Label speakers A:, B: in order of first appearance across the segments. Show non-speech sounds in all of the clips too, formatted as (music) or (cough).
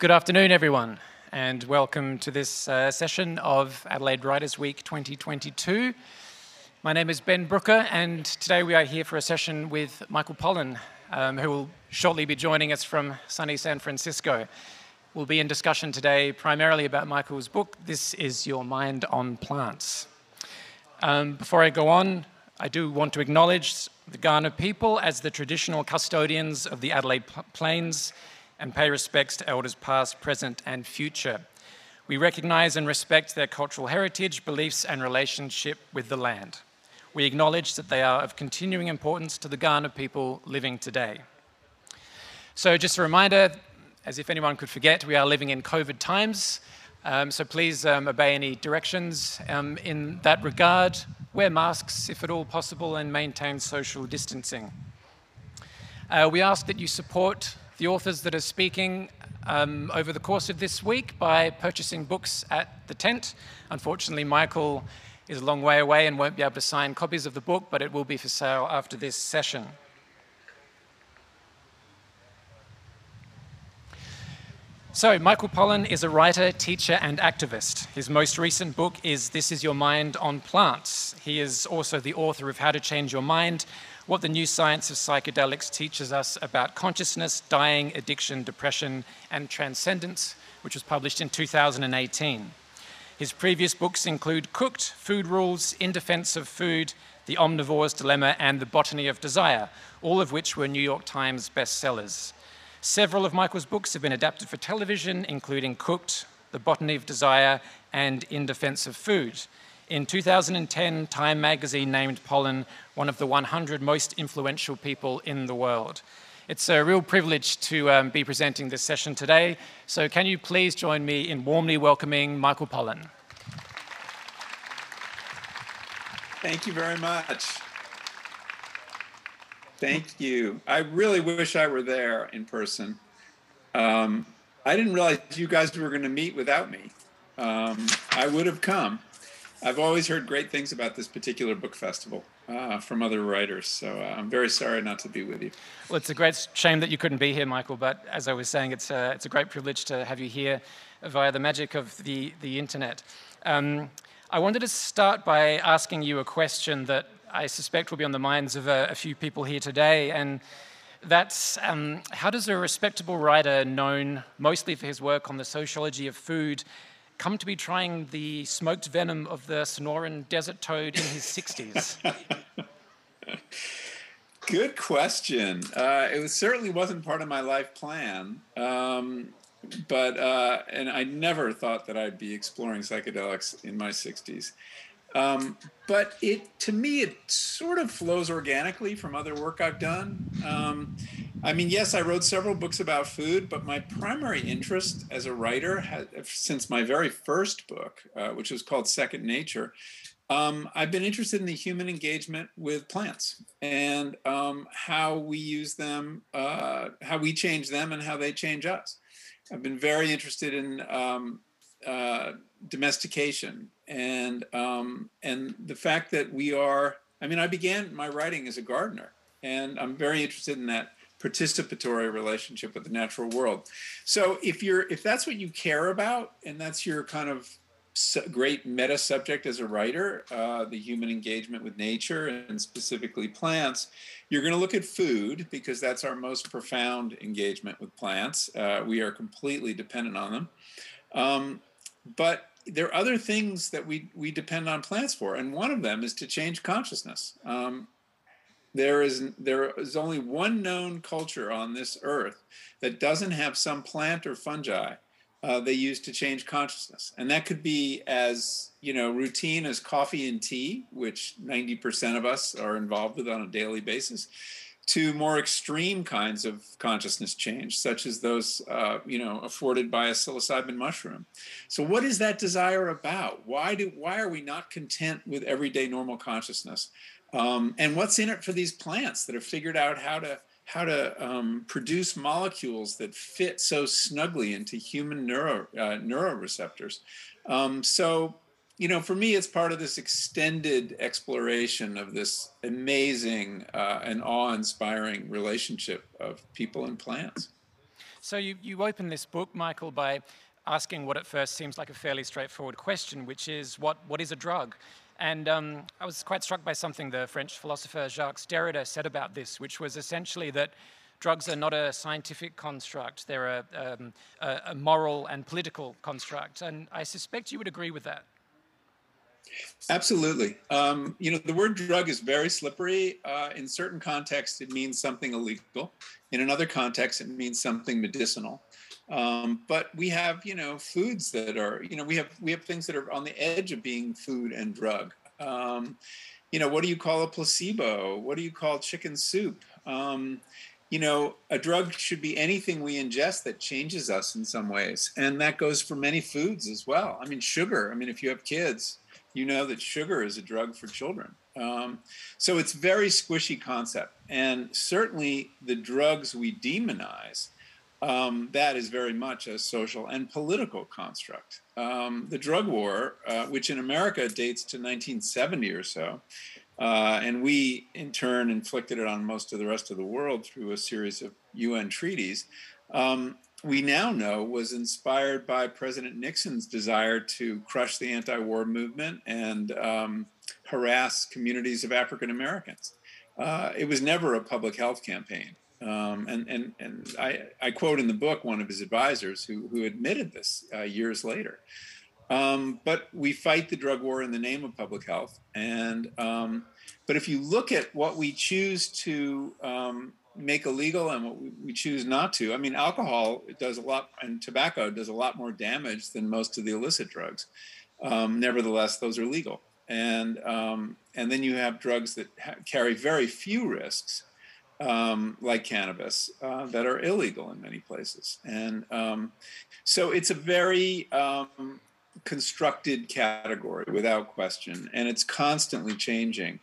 A: Good afternoon, everyone, and welcome to this uh, session of Adelaide Writers Week 2022. My name is Ben Brooker, and today we are here for a session with Michael Pollan, um, who will shortly be joining us from sunny San Francisco. We'll be in discussion today primarily about Michael's book, This Is Your Mind on Plants. Um, before I go on, I do want to acknowledge the Kaurna people as the traditional custodians of the Adelaide Plains and pay respects to elders past, present, and future. We recognise and respect their cultural heritage, beliefs, and relationship with the land. We acknowledge that they are of continuing importance to the Kaurna people living today. So, just a reminder, as if anyone could forget, we are living in COVID times. Um, so please um, obey any directions um, in that regard. Wear masks if at all possible and maintain social distancing. Uh, we ask that you support the authors that are speaking um, over the course of this week by purchasing books at the tent. Unfortunately, Michael is a long way away and won't be able to sign copies of the book, but it will be for sale after this session. So, Michael Pollan is a writer, teacher, and activist. His most recent book is This Is Your Mind on Plants. He is also the author of How to Change Your Mind what the new science of psychedelics teaches us about consciousness, dying, addiction, depression, and transcendence, which was published in 2018. His previous books include Cooked, Food Rules, In Defense of Food, The Omnivore's Dilemma, and The Botany of Desire, all of which were New York Times bestsellers. Several of Michael's books have been adapted for television, including Cooked, The Botany of Desire, and In Defense of Food. In 2010, Time magazine named Pollan one of the 100 most influential people in the world. It's a real privilege to um, be presenting this session today. So, can you please join me in warmly welcoming Michael Pollan?
B: Thank you very much. Thank you. I really wish I were there in person. Um, I didn't realize you guys were going to meet without me. Um, I would have come. I've always heard great things about this particular book festival uh, from other writers, so uh, I'm very sorry not to be with you.
A: Well, it's a great shame that you couldn't be here, Michael. But as I was saying, it's a, it's a great privilege to have you here via the magic of the the internet. Um, I wanted to start by asking you a question that I suspect will be on the minds of a, a few people here today, and that's um, how does a respectable writer known mostly for his work on the sociology of food come to be trying the smoked venom of the Sonoran desert toad in his 60s? (laughs)
B: Good question. Uh, it was, certainly wasn't part of my life plan. Um, but, uh, and I never thought that I'd be exploring psychedelics in my 60s. Um, but it to me it sort of flows organically from other work I've done. Um, I mean, yes, I wrote several books about food, but my primary interest as a writer, has, since my very first book, uh, which was called Second Nature, um, I've been interested in the human engagement with plants and um, how we use them, uh, how we change them, and how they change us. I've been very interested in um, uh, domestication and um, and the fact that we are. I mean, I began my writing as a gardener, and I'm very interested in that participatory relationship with the natural world. So if you're if that's what you care about, and that's your kind of great meta subject as a writer, uh, the human engagement with nature and specifically plants, you're going to look at food because that's our most profound engagement with plants. Uh, we are completely dependent on them. Um, but there are other things that we we depend on plants for, and one of them is to change consciousness. Um, there is there is only one known culture on this earth that doesn't have some plant or fungi uh, they use to change consciousness, and that could be as you know routine as coffee and tea, which ninety percent of us are involved with on a daily basis to more extreme kinds of consciousness change, such as those, uh, you know, afforded by a psilocybin mushroom. So, what is that desire about? Why do why are we not content with everyday normal consciousness? Um, and what's in it for these plants that have figured out how to how to um, produce molecules that fit so snugly into human neuro uh, neuroreceptors? Um, so you know, for me, it's part of this extended exploration of this amazing uh, and awe-inspiring relationship of people and plants.
A: So you, you open this book, Michael, by asking what at first seems like a fairly straightforward question, which is what, what is a drug? And um, I was quite struck by something the French philosopher Jacques Derrida said about this, which was essentially that drugs are not a scientific construct, they're a, um, a, a moral and political construct. And I suspect you would agree with that.
B: Absolutely. Um, you know, the word drug is very slippery. Uh, in certain contexts, it means something illegal. In another context, it means something medicinal. Um, but we have, you know, foods that are, you know, we have we have things that are on the edge of being food and drug. Um, you know, what do you call a placebo? What do you call chicken soup? Um, you know, a drug should be anything we ingest that changes us in some ways, and that goes for many foods as well. I mean, sugar. I mean, if you have kids, you know that sugar is a drug for children. Um, so it's very squishy concept, and certainly the drugs we demonize um, that is very much a social and political construct. Um, the drug war, uh, which in America dates to 1970 or so, uh, and we in turn inflicted it on most of the rest of the world through a series of UN treaties, um, we now know was inspired by President Nixon's desire to crush the anti war movement and um, harass communities of African Americans. Uh, it was never a public health campaign. Um, and and, and I, I quote in the book one of his advisors who, who admitted this uh, years later. Um, but we fight the drug war in the name of public health. And um, but if you look at what we choose to um, make illegal and what we choose not to, I mean, alcohol does a lot, and tobacco does a lot more damage than most of the illicit drugs. Um, nevertheless, those are legal. And um, and then you have drugs that ha- carry very few risks um, like cannabis uh, that are illegal in many places. And um, so it's a very um, constructed category without question, and it's constantly changing.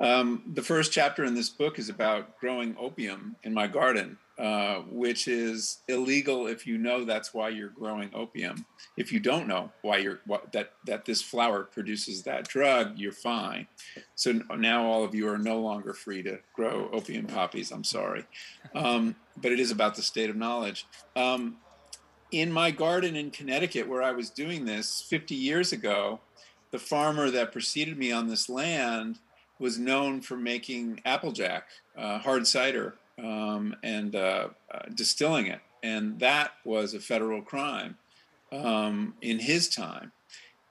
B: Um, the first chapter in this book is about growing opium in my garden, uh, which is illegal if you know that's why you're growing opium. If you don't know why you're what, that that this flower produces that drug, you're fine. So now all of you are no longer free to grow opium poppies. I'm sorry, um, but it is about the state of knowledge. Um, in my garden in Connecticut, where I was doing this 50 years ago, the farmer that preceded me on this land was known for making applejack, uh, hard cider um, and uh, uh, distilling it. And that was a federal crime um, in his time.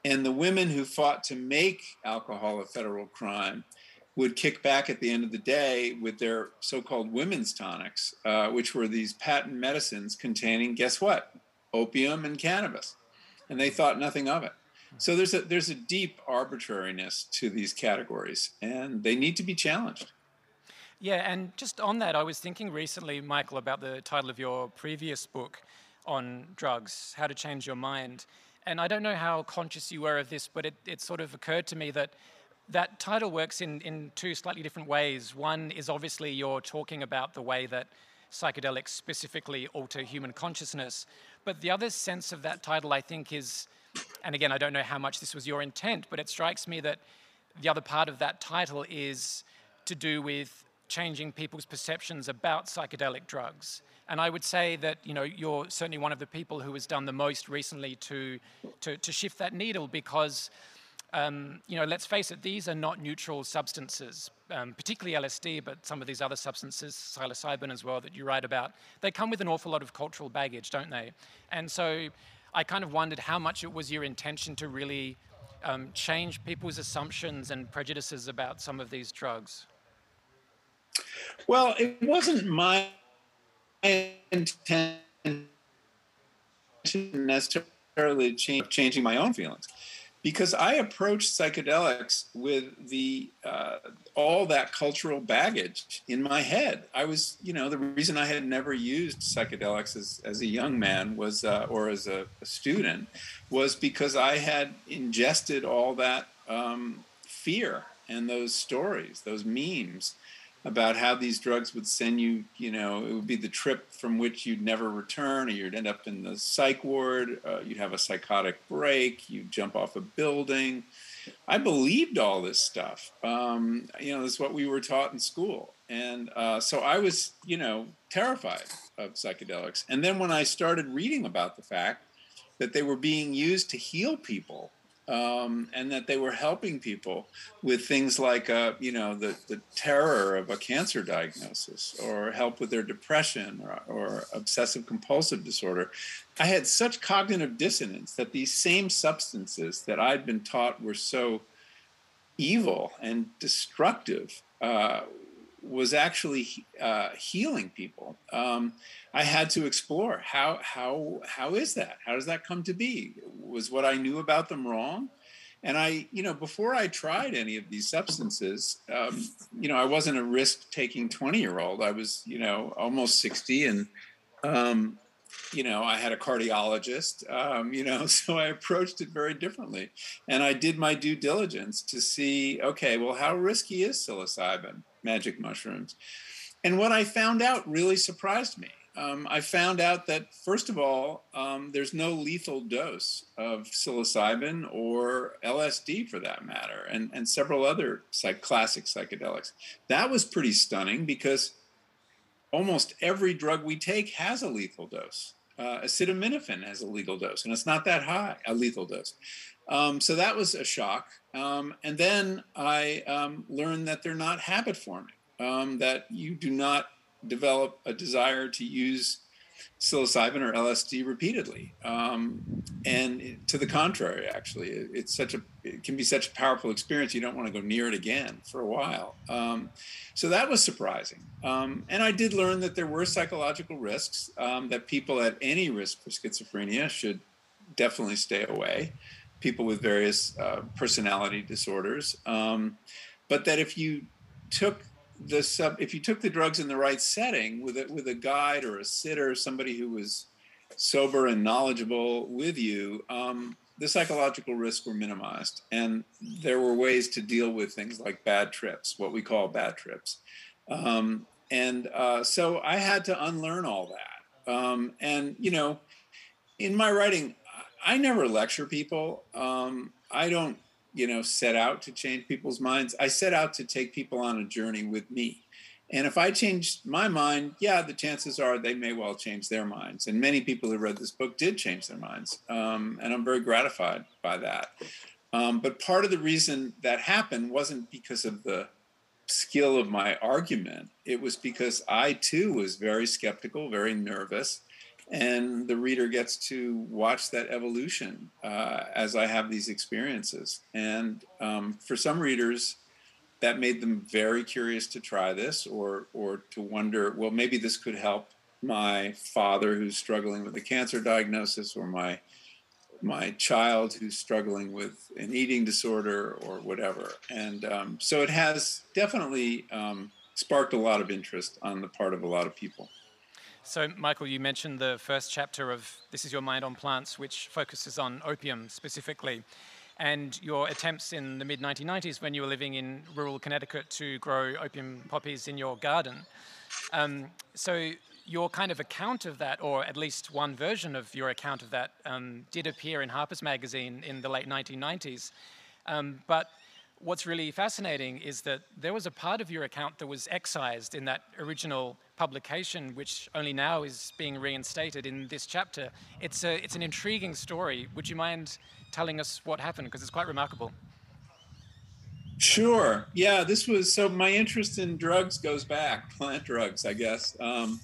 B: And the women who fought to make alcohol a federal crime would kick back at the end of the day with their so called women's tonics, uh, which were these patent medicines containing, guess what? Opium and cannabis. And they thought nothing of it. So there's a, there's a deep arbitrariness to these categories, and they need to be challenged.
A: Yeah, and just on that, I was thinking recently, Michael, about the title of your previous book on drugs, How to Change Your Mind. And I don't know how conscious you were of this, but it, it sort of occurred to me that that title works in, in two slightly different ways. One is obviously you're talking about the way that psychedelics specifically alter human consciousness. But the other sense of that title, I think, is, and again, I don't know how much this was your intent, but it strikes me that the other part of that title is to do with changing people's perceptions about psychedelic drugs. And I would say that you know you're certainly one of the people who has done the most recently to to, to shift that needle because um, you know let's face it, these are not neutral substances, um, particularly LSD, but some of these other substances, psilocybin as well, that you write about, they come with an awful lot of cultural baggage, don't they? And so I kind of wondered how much it was your intention to really um, change people's assumptions and prejudices about some of these drugs.
B: Well, it wasn't my intention necessarily change, changing my own feelings because I approached psychedelics with the uh, all that cultural baggage in my head. I was, you know, the reason I had never used psychedelics as, as a young man was, uh, or as a, a, student, was because I had ingested all that um, fear and those stories, those memes about how these drugs would send you, you know, it would be the trip from which you'd never return, or you'd end up in the psych ward, uh, you'd have a psychotic break, you'd jump off a building. I believed all this stuff. Um, you know, this is what we were taught in school. And uh, so I was, you know, terrified of psychedelics. And then when I started reading about the fact that they were being used to heal people um, and that they were helping people with things like, uh, you know, the, the terror of a cancer diagnosis or help with their depression or, or obsessive compulsive disorder. I had such cognitive dissonance that these same substances that I'd been taught were so evil and destructive uh, was actually uh, healing people. Um, I had to explore how how how is that? How does that come to be? Was what I knew about them wrong? And I, you know, before I tried any of these substances, um, you know, I wasn't a risk-taking twenty-year-old. I was, you know, almost sixty, and um, you know, I had a cardiologist, um, you know, (laughs) so I approached it very differently. And I did my due diligence to see, okay, well, how risky is psilocybin, magic mushrooms? And what I found out really surprised me. Um, I found out that, first of all, um, there's no lethal dose of psilocybin or LSD for that matter, and, and several other psych- classic psychedelics. That was pretty stunning because almost every drug we take has a lethal dose. Uh, acetaminophen has a lethal dose, and it's not that high, a lethal dose. Um, so that was a shock. Um, and then I um, learned that they're not habit forming, um, that you do not develop a desire to use psilocybin or LSD repeatedly. Um, and to the contrary, actually, it's such a it can be such a powerful experience. You don't want to go near it again for a while. Um, so that was surprising. And I did learn that there were psychological risks that people at any risk for schizophrenia should definitely stay away. People with various uh, personality disorders, um, but that if you took the sub if you took the drugs in the right setting with a, with a guide or a sitter, somebody who was sober and knowledgeable with you, um, the psychological risks were minimized, and there were ways to deal with things like bad trips, what we call bad trips. Um, and uh, so I had to unlearn all that. Um, and you know, in my writing, I never lecture people. Um, I don't you know set out to change people's minds. I set out to take people on a journey with me. And if i change my mind yeah the chances are they may well change their minds. And many people who read this book did change their minds. Um, and i'm very gratified by that. Um, but part of the reason that happened wasn't because of the skill of my argument. It was because i too was very skeptical very nervous and the reader gets to watch that evolution uh, as I have these experiences. And um, for some readers, that made them very curious to try this, or or to wonder, well, maybe this could help my father who's struggling with a cancer diagnosis, or my my child who's struggling with an eating disorder, or whatever. And um, so it has definitely um, sparked a lot of interest on the part of a lot of people.
A: So, Michael, you mentioned the first chapter of This Is Your Mind on Plants, which focuses on opium specifically, and your attempts in the mid 1990s when you were living in rural Connecticut to grow opium poppies in your garden. Um, so, your kind of account of that, or at least one version of your account of that, um, did appear in Harper's Magazine in the late 1990s. Um, but what's really fascinating is that there was a part of your account that was excised in that original publication, which only now is being reinstated in this chapter. It's, a, it's an intriguing story. Would you mind telling us what happened? Because it's quite remarkable.
B: Sure. Yeah, this was so my interest in drugs goes back, plant drugs, I guess. Um,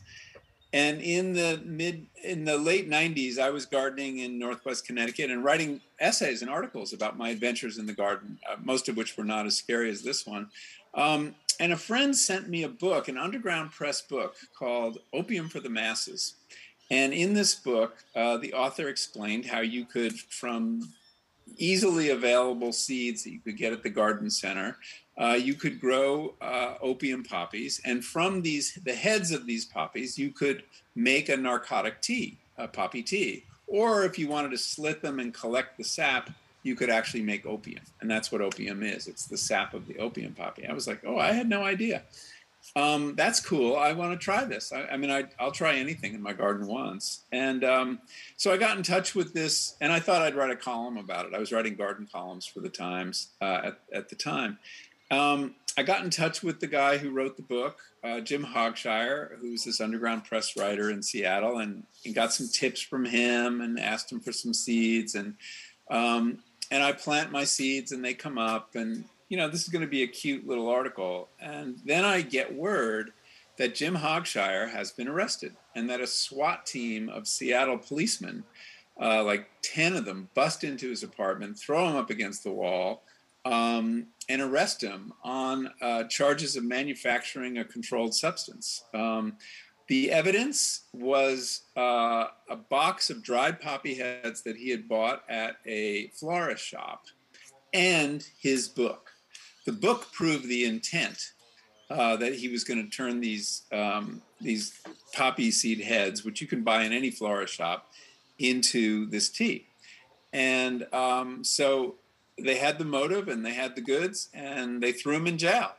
B: and in the mid in the late 90s i was gardening in northwest connecticut and writing essays and articles about my adventures in the garden uh, most of which were not as scary as this one. Um, and a friend sent me a book an underground press book called opium for the masses. And in this book uh, the author explained how you could from easily available seeds that you could get at the garden center uh, you could grow uh, opium poppies, and from these, the heads of these poppies, you could make a narcotic tea, a poppy tea. Or if you wanted to slit them and collect the sap, you could actually make opium, and that's what opium is. It's the sap of the opium poppy. I was like, oh, I had no idea. Um, that's cool. I want to try this. I, I mean, I, will try anything in my garden once. And um, so I got in touch with this, and I thought I'd write a column about it. I was writing garden columns for the Times uh, at, at the time. Um, I got in touch with the guy who wrote the book, uh, Jim Hogshire, who's this underground press writer in Seattle, and, and got some tips from him and asked him for some seeds. And um, and I plant my seeds and they come up, and you know this is going to be a cute little article. And then I get word that Jim Hogshire has been arrested, and that a SWAT team of Seattle policemen, uh, like ten of them, bust into his apartment, throw him up against the wall um, and arrest him on uh, charges of manufacturing a controlled substance. Um, the evidence was uh, a box of dried poppy heads that he had bought at a florist shop and his book. The book proved the intent uh, that he was going to turn these um, these poppy seed heads, which you can buy in any florist shop, into this tea. And um, so they had the motive and they had the goods and they threw him in jail.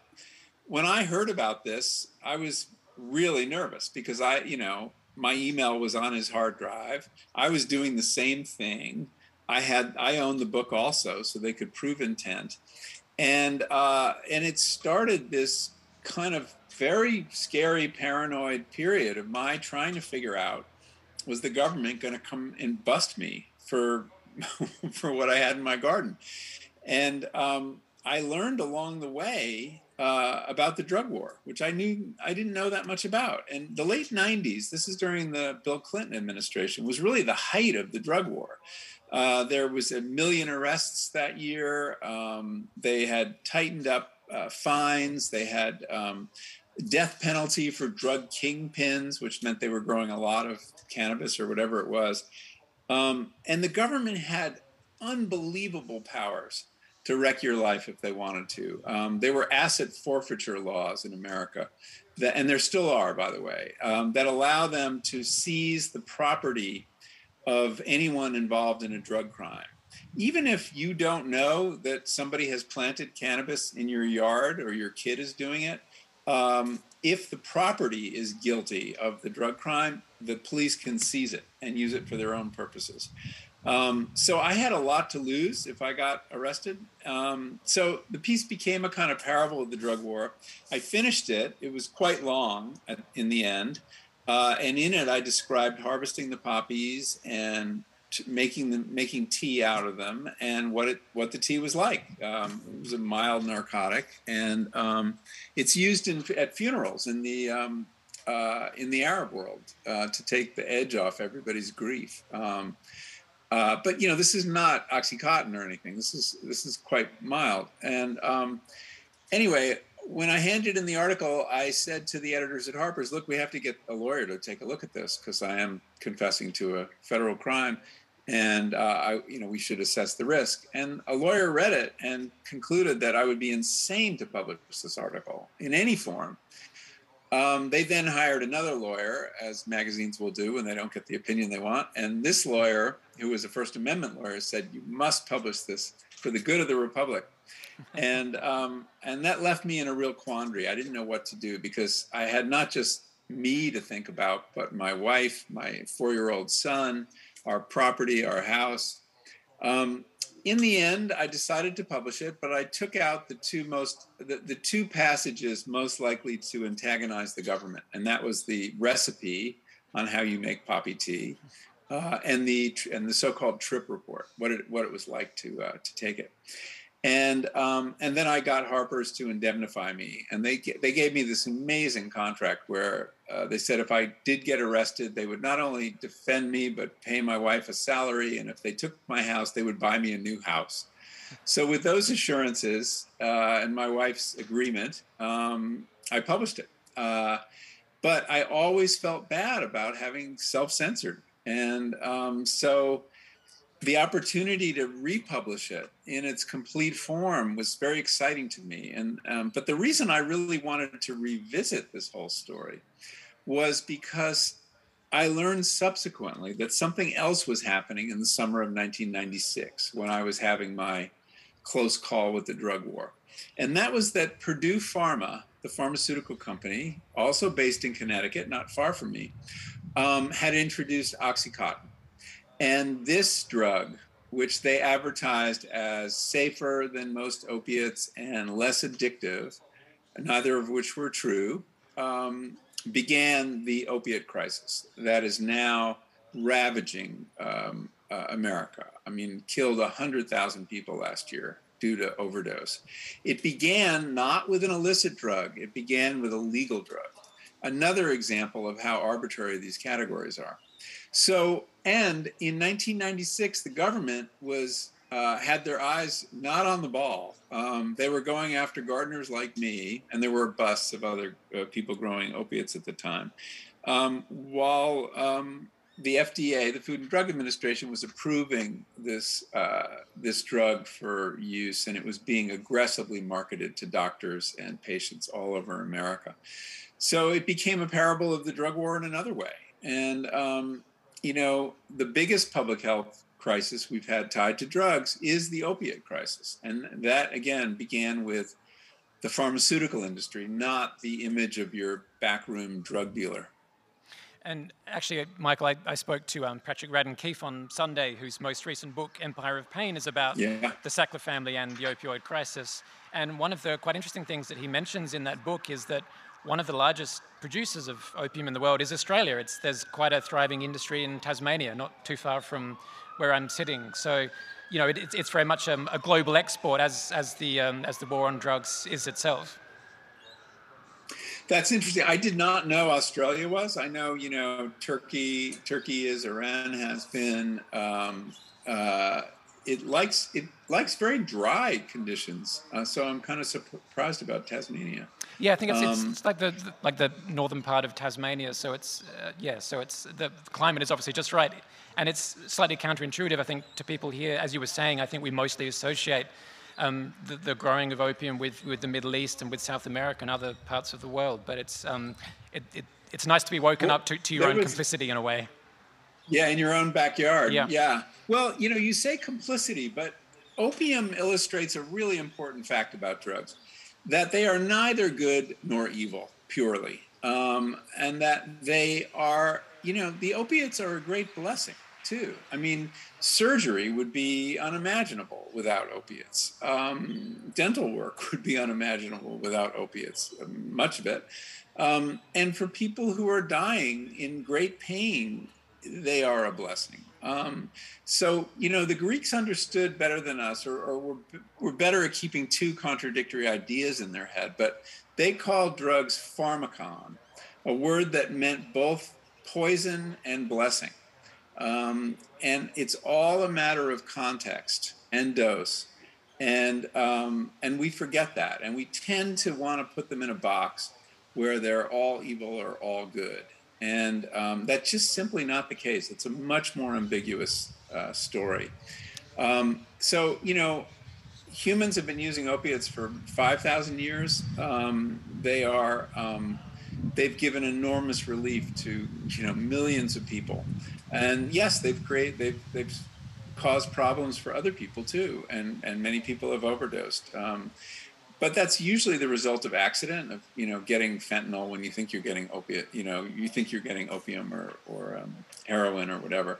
B: When I heard about this, I was really nervous because I, you know, my email was on his hard drive. I was doing the same thing. I had I owned the book also, so they could prove intent, and uh, and it started this kind of very scary, paranoid period of my trying to figure out was the government going to come and bust me for (laughs) for what I had in my garden. And um, I learned along the way uh, about the drug war, which I knew I didn't know that much about. And the late 90s, this is during the Bill Clinton administration, was really the height of the drug war. Uh, there was a million arrests that year. Um, they had tightened up uh, fines. They had um, death penalty for drug kingpins, which meant they were growing a lot of cannabis or whatever it was. Um, and the government had unbelievable powers to wreck your life if they wanted to. Um, there were asset forfeiture laws in America, that, and there still are, by the way, um, that allow them to seize the property of anyone involved in a drug crime. Even if you don't know that somebody has planted cannabis in your yard or your kid is doing it, um, if the property is guilty of the drug crime, the police can seize it and use it for their own purposes. Um, so I had a lot to lose if I got arrested. Um, so the piece became a kind of parable of the drug war. I finished it. It was quite long in the end. Uh, and in it, I described harvesting the poppies and t- making them making tea out of them and what it what the tea was like. Um, it was a mild narcotic, and um, it's used in, at funerals in the um, uh, in the Arab world uh, to take the edge off everybody's grief. Um, uh, but you know, this is not OxyContin or anything. This is this is quite mild. And um, anyway, when I handed in the article, I said to the editors at Harper's, "Look, we have to get a lawyer to take a look at this because I am confessing to a federal crime, and uh, I, you know, we should assess the risk." And a lawyer read it and concluded that I would be insane to publish this article in any form. Um, they then hired another lawyer, as magazines will do when they don't get the opinion they want. And this lawyer, who was a First Amendment lawyer, said, "You must publish this for the good of the republic." (laughs) and um, and that left me in a real quandary. I didn't know what to do because I had not just me to think about, but my wife, my four-year-old son, our property, our house. Um, in the end, I decided to publish it, but I took out the two most the, the two passages most likely to antagonize the government, and that was the recipe on how you make poppy tea, uh, and the and the so-called trip report, what it what it was like to uh, to take it and um, and then I got Harper's to indemnify me, and they they gave me this amazing contract where uh, they said if I did get arrested, they would not only defend me but pay my wife a salary, and if they took my house, they would buy me a new house. So with those assurances uh, and my wife's agreement, um, I published it. Uh, but I always felt bad about having self-censored, and um, so the opportunity to republish it in its complete form was very exciting to me. And um, but the reason I really wanted to revisit this whole story was because I learned subsequently that something else was happening in the summer of 1996 when I was having my close call with the drug war. And that was that Purdue Pharma, the pharmaceutical company, also based in Connecticut, not far from me, um, had introduced Oxycontin. And this drug, which they advertised as safer than most opiates and less addictive, neither of which were true, um, began the opiate crisis that is now ravaging um, uh, America. I mean, killed 100,000 people last year due to overdose. It began not with an illicit drug, it began with a legal drug. Another example of how arbitrary these categories are. So, and in 1996, the government was uh, had their eyes not on the ball. Um, they were going after gardeners like me, and there were busts of other uh, people growing opiates at the time. Um, while um, the FDA, the Food and Drug Administration, was approving this uh, this drug for use, and it was being aggressively marketed to doctors and patients all over America. So it became a parable of the drug war in another way. And um, you know, the biggest public health crisis we've had tied to drugs is the opiate crisis, and that again began with the pharmaceutical industry, not the image of your backroom drug dealer.
A: And actually, Michael, I, I spoke to um, Patrick Radden Keefe on Sunday, whose most recent book, Empire of Pain, is about
B: yeah.
A: the Sackler family and the opioid crisis. And one of the quite interesting things that he mentions in that book is that one of the largest producers of opium in the world is Australia. It's, there's quite a thriving industry in Tasmania, not too far from where I'm sitting. So, you know, it, it's very much um, a global export as, as, the, um, as the war on drugs is itself.
B: That's interesting. I did not know Australia was. I know, you know, Turkey. Turkey is. Iran has been. Um, uh, it likes it likes very dry conditions. Uh, so I'm kind of surprised about Tasmania.
A: Yeah, I think it's, um, it's, it's, like the, the, like the northern part of Tasmania. So it's uh, yeah. So it's the climate is obviously just right, and it's slightly counterintuitive. I think to people here, as you were saying, I think we mostly associate um, the, the, growing of opium with, with the Middle East and with South America and other parts of the world. But it's, um, it, it, it's nice to be woken well, up to, to your own was, complicity in a way.
B: Yeah, in your own backyard.
A: Yeah.
B: yeah. Well, you know, you say complicity, but opium illustrates a really important fact about drugs that they are neither good nor evil purely. Um, and that they are, you know, the opiates are a great blessing too. I mean, surgery would be unimaginable without opiates. Um, dental work (laughs) would be unimaginable without opiates, much of it. Um, and for people who are dying in great pain, they are a blessing. Um, so, you know, the Greeks understood better than us, or, or were, were better at keeping two contradictory ideas in their head, but they called drugs pharmakon, a word that meant both poison and blessing. Um, and it's all a matter of context and dose. And, um, and we forget that. And we tend to want to put them in a box where they're all evil or all good. And um, that's just simply not the case. It's a much more ambiguous uh, story. Um, so, you know, humans have been using opiates for 5,000 years. Um, they are, um, they've given enormous relief to, you know, millions of people. And yes, they've created they've they've caused problems for other people too, and and many people have overdosed. But that's usually the result of accident of you know getting fentanyl when you think you're getting opiate you know you think you're getting opium or or um, heroin or whatever.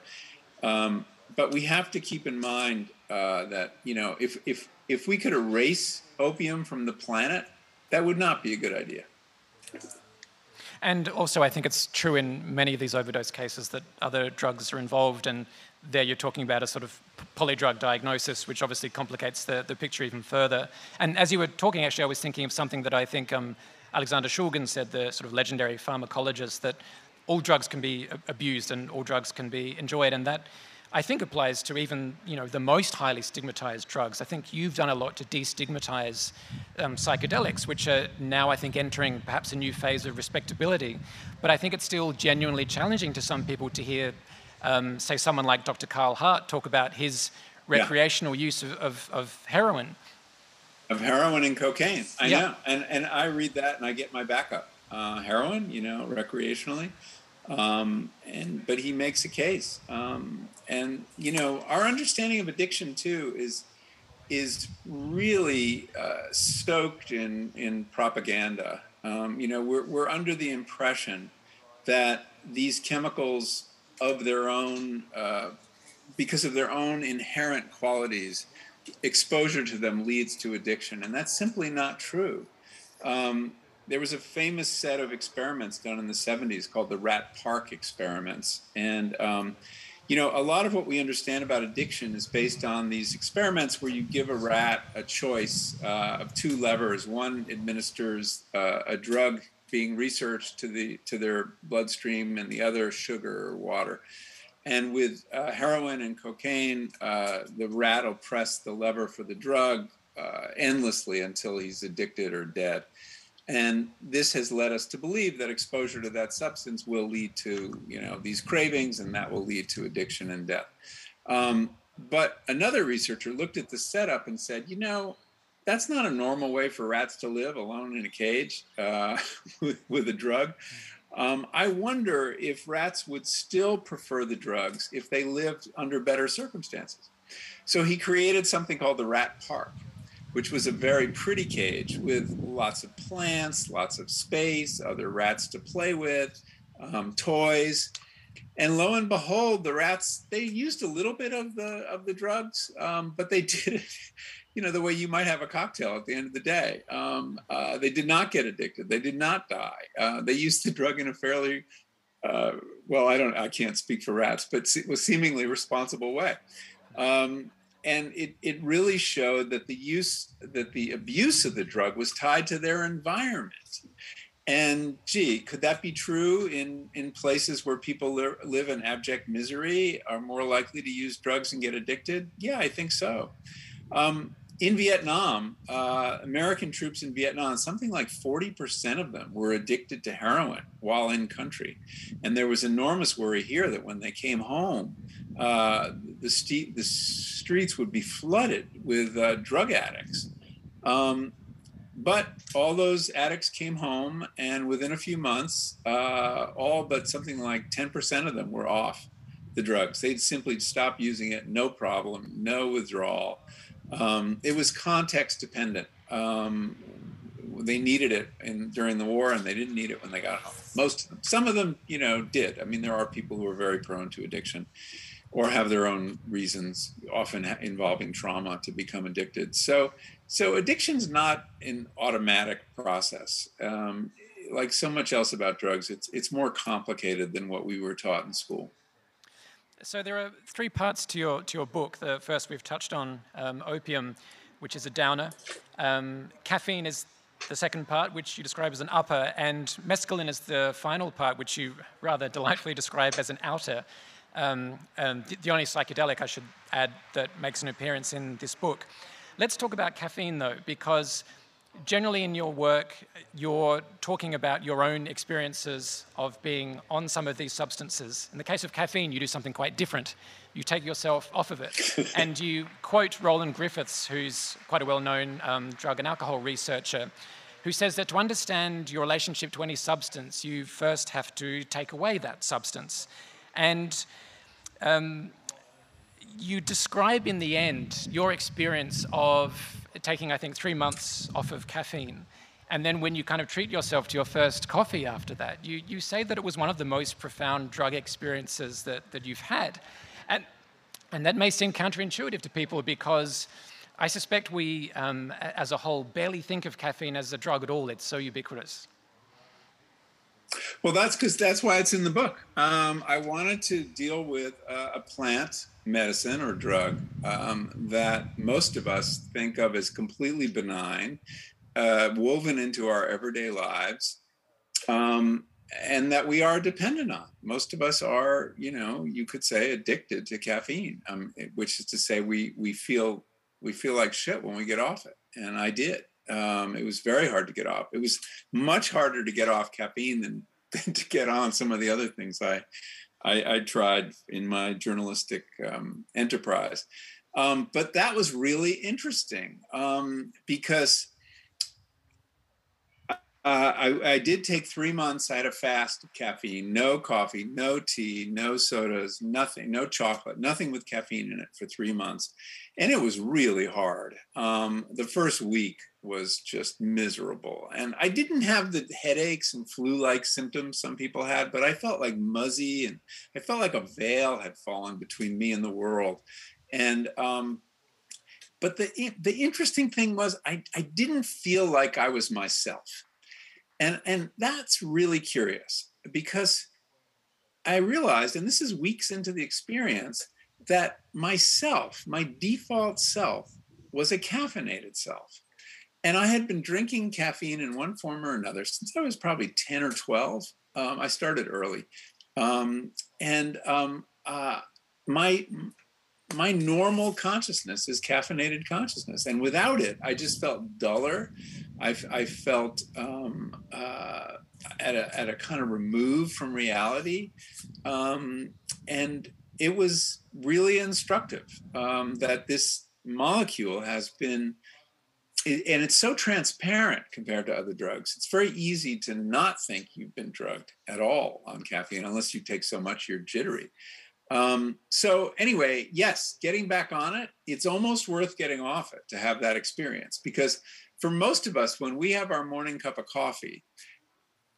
B: Um, but we have to keep in mind uh, that you know if if if we could erase opium from the planet that would not be a good idea.
A: And also, I think it's true in many of these overdose cases that other drugs are involved, and there you're talking about a sort of polydrug diagnosis, which obviously complicates the, the picture even further. And as you were talking, actually, I was thinking of something that I think um, Alexander Shulgin said, the sort of legendary pharmacologist, that all drugs can be abused and all drugs can be enjoyed, and that I think applies to even you know the most highly stigmatized drugs. I think you've done a lot to destigmatize um, psychedelics, which are now I think entering perhaps a new phase of respectability. But I think it's still genuinely challenging to some people to hear, um, say, someone like Dr. Carl Hart talk about his recreational yeah. use of, of, of, heroin.
B: Of heroin and cocaine, I yeah. know, and and I read that and I get my backup. Uh, heroin, you know, recreationally. Um, and but he makes a case, um, and you know our understanding of addiction too is is really uh, stoked in in propaganda. Um, you know, we're we're under the impression that these chemicals of their own, uh, because of their own inherent qualities, exposure to them leads to addiction, and that's simply not true. Um, there was a famous set of experiments done in the 70s called the Rat Park experiments. And, um, you know, a lot of what we understand about addiction is based on these experiments where you give a rat a choice uh, of two levers. One administers uh, a drug being researched to the to their bloodstream, and the other sugar or water. And with uh, heroin and cocaine, uh, the rat will press the lever for the drug uh, endlessly until he's addicted or dead. And this has led us to believe that exposure to that substance will lead to, you know, these cravings, and that will lead to addiction and death. Um, but another researcher looked at the setup and said, you know, that's not a normal way for rats to live alone in a cage uh, (laughs) with, a drug. Um, I wonder if rats would still prefer the drugs if they lived under better circumstances. So he created something called the Rat Park which was a very pretty cage with lots of plants, lots of space, other rats to play with, um, toys. And lo and behold, the rats they used a little bit of the of the drugs, um, but they (laughs) did it, you know, the way you might have a cocktail at the end of the day. Um, uh, they did not get addicted. They did not die. Uh, they used the drug in a fairly uh, well, I don't, I can't speak for rats, but it was seemingly responsible way. Um, and it, it really showed that the use that the abuse of the drug was tied to their environment and gee could that be true in in places where people li- live in abject misery are more likely to use drugs and get addicted yeah i think so um, in Vietnam, uh, American troops in Vietnam, something like 40% of them were addicted to heroin while in country. And there was enormous worry here that when they came home, uh, the, st- the streets would be flooded with uh, drug addicts. Um, but all those addicts came home, and within a few months, uh, all but something like 10% of them were off the drugs. They'd simply stop using it, no problem, no withdrawal. Um, it was context dependent. Um, they needed it in, during the war, and they didn't need it when they got home. Most of them. Some of them, you know, did. I mean, there are people who are very prone to addiction or have their own reasons, often involving trauma, to become addicted. So, so addiction's not an automatic process. Um, like so much else about drugs, it's it's more complicated than what we were taught in school.
A: So there are three parts to your to your book. The first we've touched on um, opium, which is a downer. Um, caffeine is the second part, which you describe as an upper, and mescaline is the final part, which you rather delightfully describe as an outer. Um, the, the only psychedelic I should add that makes an appearance in this book. Let's talk about caffeine though, because generally in your work, you're talking about your own experiences of being on some of these substances. In the case of caffeine, you do something quite different. You take yourself off of it. (laughs) and you quote Roland Griffiths, who's quite a well known um, drug and alcohol researcher, who says that to understand your relationship to any substance, you first have to take away that substance. And um, you describe in the end your experience of taking, I think, three months off of caffeine. And then when you kind of treat yourself to your first coffee after that, you, you say that it was one of the most profound drug experiences that, that you've had. And, and that may seem counterintuitive to people because I suspect we, um, as a whole, barely think of caffeine as a drug at all. It's so ubiquitous.
B: Well, that's because that's why it's in the book. Um, I wanted to deal with uh, a plant medicine or drug um, that most of us think of as completely benign, uh, woven into our everyday lives, um, and that we are dependent on. Most of us are, you know, you could say addicted to caffeine, um, which is to say we we feel we feel like shit when we get off it, and I did. Um, it was very hard to get off. It was much harder to get off caffeine than, than (laughs) to get on some of the other things I I, I tried in my journalistic um, enterprise. Um, but that was really interesting um, because uh, I, I, did take three months. I had a fast caffeine, no coffee, no tea, no sodas, nothing, no chocolate, nothing with caffeine in it for three months. And it was really hard. Um, the first week was just miserable. And I didn't have the headaches and flu like symptoms some people had, but I felt like muzzy and I felt like a veil had fallen between me and the world. And um, but the the interesting thing was I, I didn't feel like I was myself. And and that's really curious because I realized, and this is weeks into the experience, that myself, my default self, was a caffeinated self. And I had been drinking caffeine in one form or another since I was probably 10 or 12. Um, I started early. Um, and um, uh, my my normal consciousness is caffeinated consciousness and without it i just felt duller i, I felt um, uh, at, a, at a kind of remove from reality um, and it was really instructive um, that this molecule has been and it's so transparent compared to other drugs. It's very easy to not think you've been drugged at all on caffeine unless you take so much you're jittery. Um, so anyway, yes, getting back on it, it's almost worth getting off it to have that experience because for most of us, when we have our morning cup of coffee,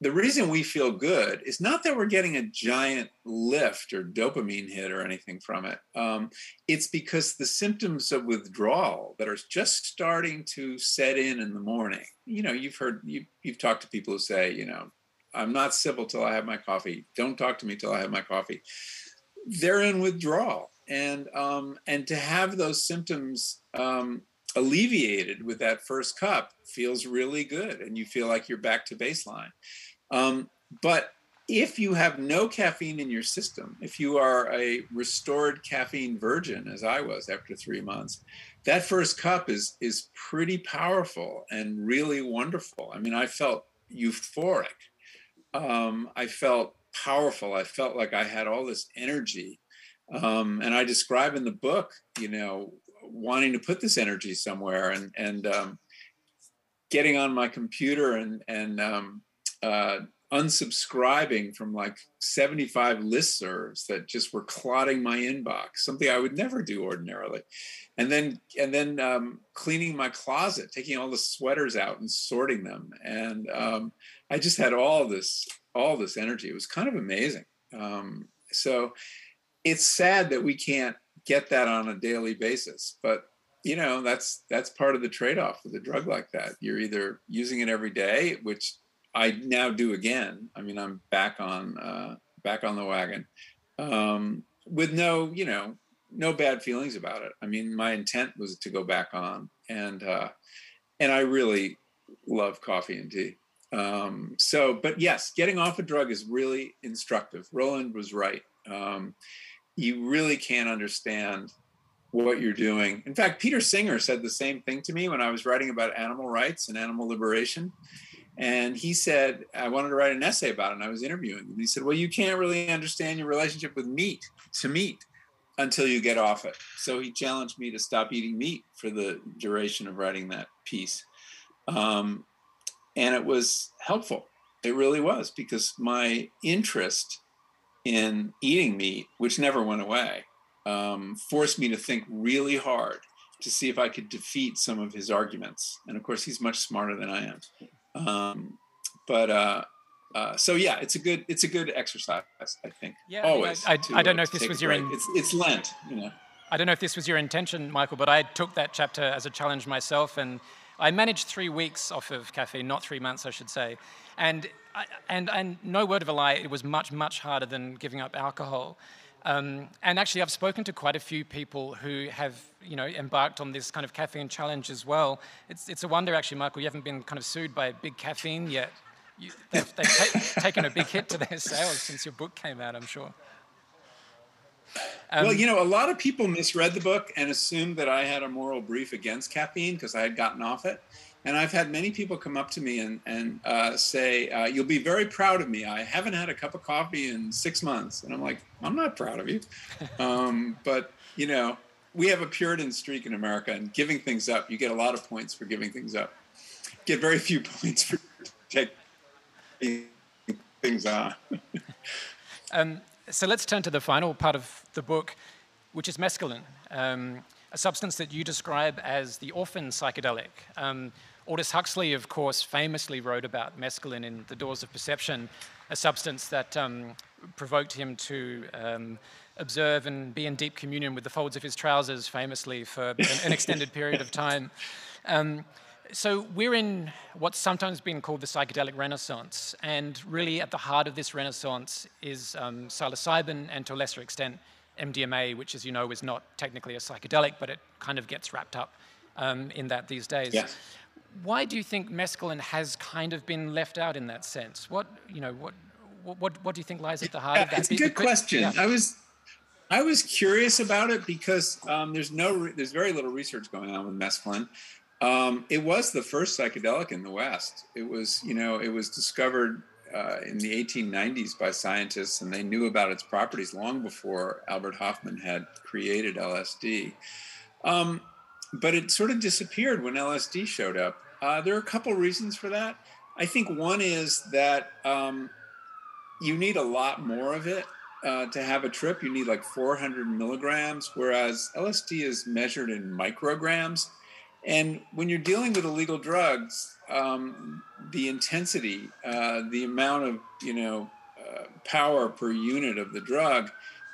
B: the reason we feel good is not that we're getting a giant lift or dopamine hit or anything from it. Um, it's because the symptoms of withdrawal that are just starting to set in in the morning. You know, you've heard you, you've talked to people who say, you know, I'm not civil till I have my coffee. Don't talk to me till I have my coffee they're in withdrawal, and um, and to have those symptoms um, alleviated with that first cup feels really good, and you feel like you're back to baseline. Um, but if you have no caffeine in your system, if you are a restored caffeine virgin, as I was after three months, that first cup is is pretty powerful and really wonderful. I mean, I felt euphoric. Um, I felt powerful. I felt like I had all this energy. Um, and I describe in the book, you know, wanting to put this energy somewhere and, and um, getting on my computer and, and um, uh, unsubscribing from like 75 listservs that just were clotting my inbox, something I would never do ordinarily. And then, and then um, cleaning my closet, taking all the sweaters out and sorting them. And um, I just had all this all this energy. It was kind of amazing. Um, so it's sad that we can't get that on a daily basis, but you know that's that's part of the trade-off with a drug like that. You're either using it every day, which I now do again. I mean, I'm back on uh, back on the wagon um, with no, you know, no bad feelings about it. I mean, my intent was to go back on, and uh, and I really love coffee and tea. Um, so, but yes, getting off a drug is really instructive. Roland was right. Um, you really can't understand what you're doing. In fact, Peter Singer said the same thing to me when I was writing about animal rights and animal liberation. And he said, I wanted to write an essay about it, and I was interviewing him. He said, Well, you can't really understand your relationship with meat, to meat, until you get off it. So he challenged me to stop eating meat for the duration of writing that piece. Um, and it was helpful. It really was because my interest in eating meat, which never went away, um, forced me to think really hard to see if I could defeat some of his arguments. And of course, he's much smarter than I am. Um, but uh, uh, so yeah, it's a good it's a good exercise. I think.
A: Yeah, always. I, I, to, I don't know if this was your. In-
B: it's it's Lent, you know.
A: I don't know if this was your intention, Michael, but I took that chapter as a challenge myself, and I managed three weeks off of caffeine, not three months, I should say. And, and, and no word of a lie, it was much, much harder than giving up alcohol. Um, and actually, I've spoken to quite a few people who have, you know, embarked on this kind of caffeine challenge as well. It's, it's a wonder, actually, Michael, you haven't been kind of sued by big caffeine yet. You, they've, they've ta- (laughs) taken a big hit to their sales since your book came out, I'm sure.
B: Um, well, you know, a lot of people misread the book and assumed that I had a moral brief against caffeine because I had gotten off it. And I've had many people come up to me and, and uh, say, uh, You'll be very proud of me. I haven't had a cup of coffee in six months. And I'm like, I'm not proud of you. (laughs) um, but, you know, we have a Puritan streak in America, and giving things up, you get a lot of points for giving things up. Get very few (laughs) points for taking things on.
A: um, so let's turn to the final part of the book, which is mescaline, um, a substance that you describe as the orphan psychedelic. Um, Aldous Huxley, of course, famously wrote about mescaline in The Doors of Perception, a substance that um, provoked him to um, observe and be in deep communion with the folds of his trousers, famously, for an, an extended period of time. Um, so we're in what's sometimes been called the psychedelic renaissance, and really at the heart of this renaissance is um, psilocybin and to a lesser extent MDMA, which as you know is not technically a psychedelic, but it kind of gets wrapped up um, in that these days.
B: Yes.
A: Why do you think mescaline has kind of been left out in that sense? What, you know, what, what, what do you think lies at the heart
B: yeah,
A: of that?
B: It's a good question. Yeah. I was I was curious about it because um, there's no there's very little research going on with mescaline. Um, it was the first psychedelic in the West. It was, you know, it was discovered uh, in the 1890s by scientists, and they knew about its properties long before Albert Hofmann had created LSD. Um, but it sort of disappeared when LSD showed up. Uh, there are a couple reasons for that. I think one is that um, you need a lot more of it uh, to have a trip. You need like 400 milligrams, whereas LSD is measured in micrograms. And when you're dealing with illegal drugs, um, the intensity, uh, the amount of you know uh, power per unit of the drug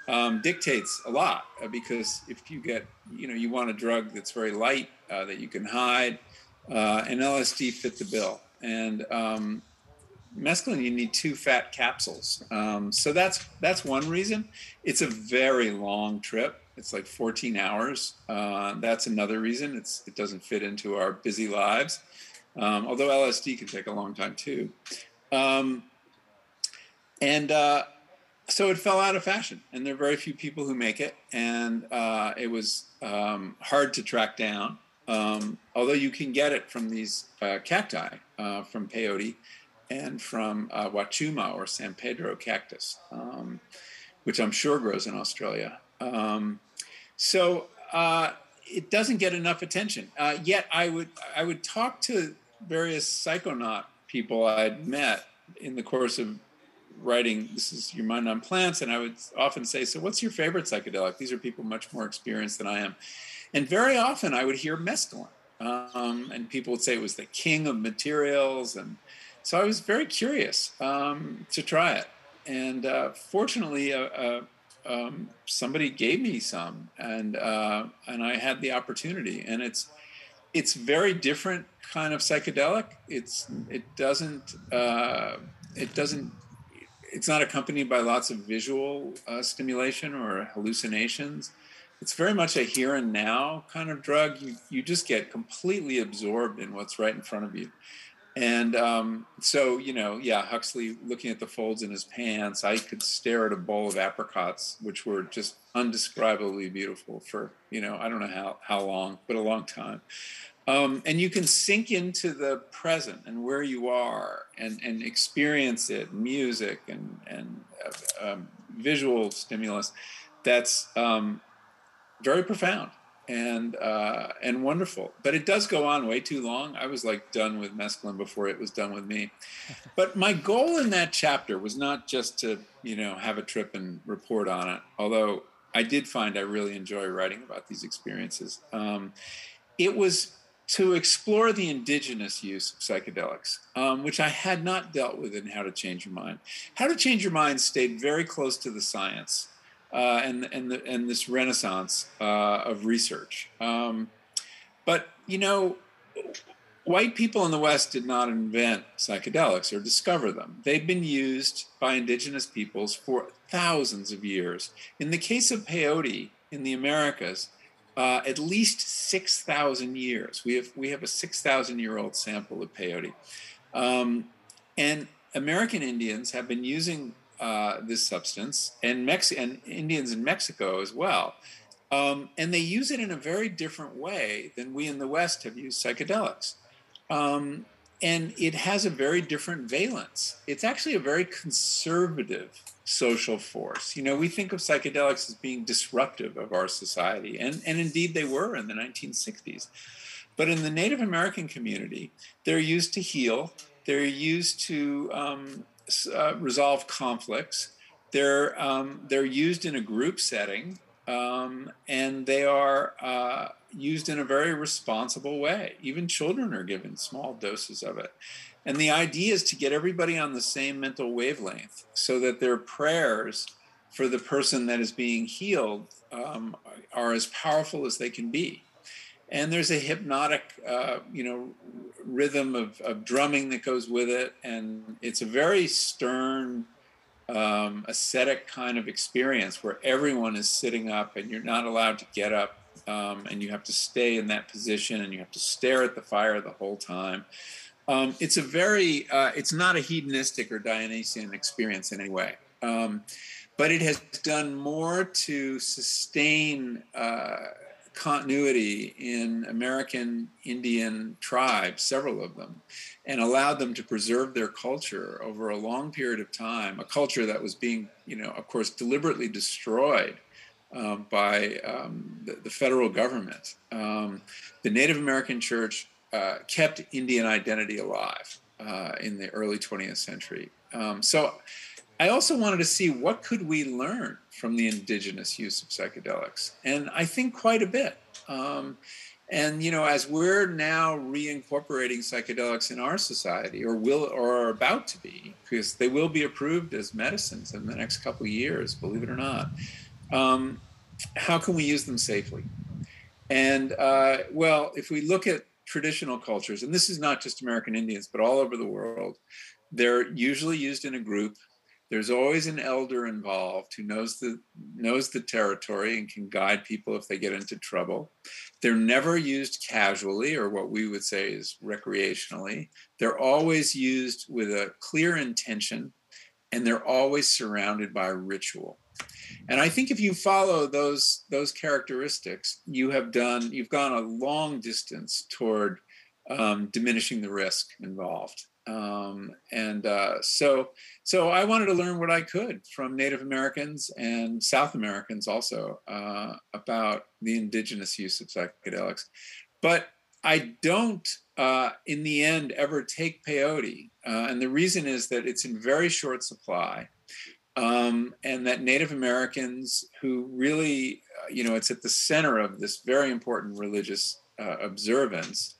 B: um, dictates a lot. Uh, because if you get you know you want a drug that's very light uh, that you can hide, uh, and LSD fit the bill. And um, mescaline, you need two fat capsules. Um, so that's that's one reason. It's a very long trip. It's like 14 hours. Uh, that's another reason. It's it doesn't fit into our busy lives. Um, although LSD can take a long time too. Um, and uh, so it fell out of fashion, and there are very few people who make it, and uh, it was um, hard to track down. Um, although you can get it from these uh, cacti, uh, from peyote, and from uh, wachuma or San Pedro cactus, um, which I'm sure grows in Australia. Um, so uh, it doesn't get enough attention. Uh, yet I would I would talk to various psychonaut people I'd met in the course of writing this is your mind on plants and i would often say so what's your favorite psychedelic? These are people much more experienced than i am. And very often i would hear mescaline um, and people would say it was the king of materials and so i was very curious um, to try it. And uh, fortunately uh, um, somebody gave me some, and uh, and I had the opportunity, and it's it's very different kind of psychedelic. It's it doesn't uh, it doesn't it's not accompanied by lots of visual uh, stimulation or hallucinations. It's very much a here and now kind of drug. You you just get completely absorbed in what's right in front of you. And um, so, you know, yeah, Huxley looking at the folds in his pants, I could stare at a bowl of apricots, which were just undescribably beautiful for, you know, I don't know how, how long, but a long time. Um, and you can sink into the present and where you are and, and experience it, music and, and uh, um, visual stimulus that's um, very profound and uh, and wonderful. But it does go on way too long. I was like done with mescaline before it was done with me. (laughs) But my goal in that chapter was not just to you know have a trip and report on it, although I did find I really enjoy writing about these experiences. Um, it was to explore the indigenous use of psychedelics, um, which I had not dealt with in How to Change Your Mind. How to Change Your Mind stayed very close to the science uh, and and the, and this renaissance uh, of research. Um, but you know, white people in the West did not invent psychedelics or discover them. They've been used by indigenous peoples for thousands of years. In the case of peyote in the Americas, uh, at least six thousand years. We have we have a six thousand year old sample of peyote, um, and American Indians have been using uh, this substance, and Mex- and Indians in Mexico as well. Um, and they use it in a very different way than we in the West have used psychedelics. Um, and it has a very different valence. It's actually a very conservative social force. You know, we think of psychedelics as being disruptive of our society, and, and indeed they were in the 1960s. But in the Native American community, they're used to heal, they're used to um, uh, resolve conflicts. They're um, they're used in a group setting, um, and they are uh, used in a very responsible way. Even children are given small doses of it. And the idea is to get everybody on the same mental wavelength so that their prayers for the person that is being healed um, are as powerful as they can be. And there's a hypnotic, uh, you know, rhythm of, of, drumming that goes with it, and it's a very stern, um, ascetic kind of experience where everyone is sitting up and you're not allowed to get up, um, and you have to stay in that position and you have to stare at the fire the whole time. Um, it's a very, uh, it's not a hedonistic or Dionysian experience in any way. Um, but it has done more to sustain uh, continuity in American Indian tribes, several of them, and allowed them to preserve their culture over a long period of time, a culture that was being, you know, of course, deliberately destroyed um, by um, the, the, federal government. Um, the Native American church uh, kept Indian identity alive uh, in the early 20th century. Um, so I also wanted to see what could we learn from the indigenous use of psychedelics, and I think quite a bit. Um, and you know, as we're now reincorporating psychedelics in our society, or will, or are about to be, because they will be approved as medicines in the next couple of years, believe it or not. Um, how can we use them safely? And uh, well, if we look at traditional cultures, and this is not just American Indians, but all over the world, they're usually used in a group there's always an elder involved who knows the knows the territory and can guide people if they get into trouble. They're never used casually or what we would say is recreationally. They're always used with a clear intention and they're always surrounded by ritual. And i think if you follow those those characteristics you have done you've gone a long distance toward um, diminishing the risk involved um, and uh, so, so I wanted to learn what I could from Native Americans and South Americans also uh, about the indigenous use of psychedelics. But I don't, uh, in the end, ever take peyote. Uh, and the reason is that it's in very short supply. Um, and that Native Americans who really, uh, you know, it's at the center of this very important religious uh, observance,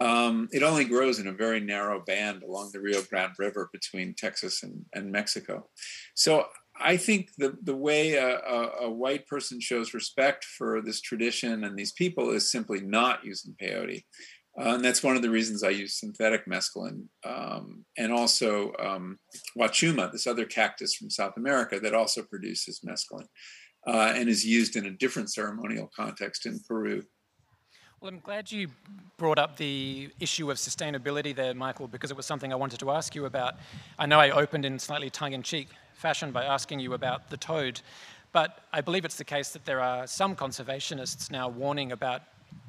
B: um, it only grows in a very narrow band along the Rio Grande River between Texas and, and Mexico. So I think the, the way a, a, a, white person shows respect for this tradition and these people is simply not using peyote. Uh, and that's one of the reasons I use synthetic mescaline um, and also um, huachuma, this other cactus from South America that also produces mescaline uh, and is used in a different ceremonial context in Peru.
A: Well, I'm glad you brought up the issue of sustainability there, Michael, because it was something I wanted to ask you about. I know I opened in slightly tongue in cheek fashion by asking you about the toad, but I believe it's the case that there are some conservationists now warning about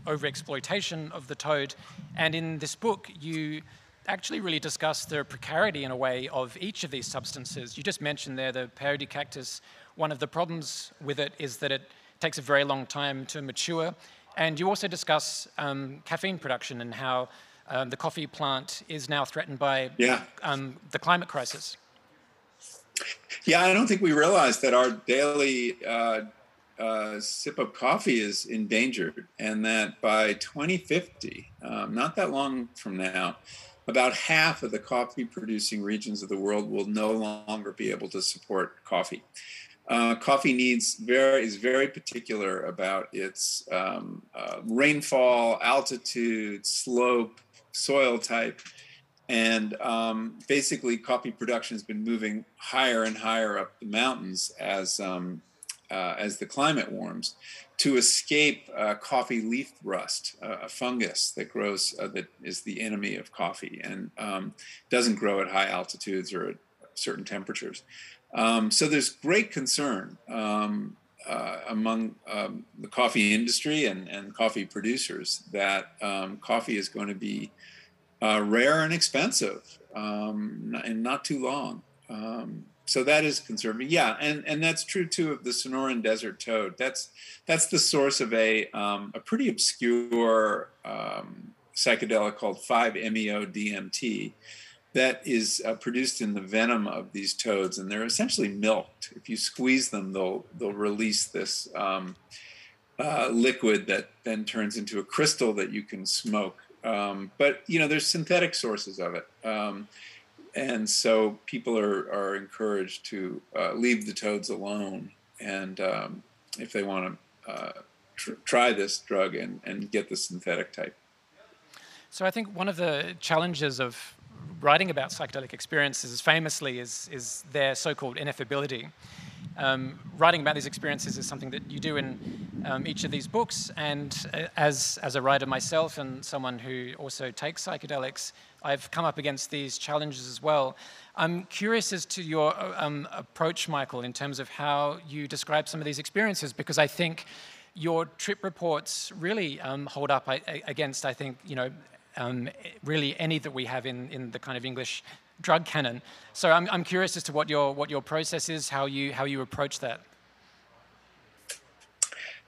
A: overexploitation of the toad. And in this book, you actually really discuss the precarity in a way of each of these substances. You just mentioned there the peyote cactus. One of the problems with it is that it takes a very long time to mature and you also discuss um, caffeine production and how um, the coffee plant is now threatened by
B: yeah.
A: um, the climate crisis.
B: Yeah, I don't think we realize that our daily uh, uh, sip of coffee is endangered, and that by 2050, um, not that long from now, about half of the coffee producing regions of the world will no longer be able to support coffee. Uh, coffee needs very is very particular about its um, uh, rainfall, altitude, slope, soil type, and um, basically coffee production has been moving higher and higher up the mountains as um, uh, as the climate warms to escape uh, coffee leaf rust, uh, a fungus that grows uh, that is the enemy of coffee and um, doesn't grow at high altitudes or at certain temperatures. Um, so there's great concern um, uh, among um, the coffee industry and, and coffee producers that um, coffee is going to be uh, rare and expensive um, and not too long. Um, so that is conserving, yeah, and and that's true too of the Sonoran Desert toad. That's that's the source of a a pretty obscure psychedelic called 5-MeO DMT that is uh, produced in the venom of these toads, and they're essentially milked. If you squeeze them, they'll they'll release this um, uh, liquid that then turns into a crystal that you can smoke. Um, but you know, there's synthetic sources of it, um, and so people are, are encouraged to uh, leave the toads alone. And um, if they want to uh, tr- try this drug and, and get the synthetic type.
A: So I think one of the challenges of writing about psychedelic experiences as famously is, is their so-called ineffability. Um, writing about these experiences is something that you do in um, each of these books, and uh, as, as a writer myself and someone who also takes psychedelics, I've come up against these challenges as well. I'm curious as to your um, approach, Michael, in terms of how you describe some of these experiences, because I think your trip reports really um, hold up against, I think, you know, um, really any that we have in, in the kind of English drug canon. So I'm, I'm curious as to what your, what your process is, how you, how you approach that.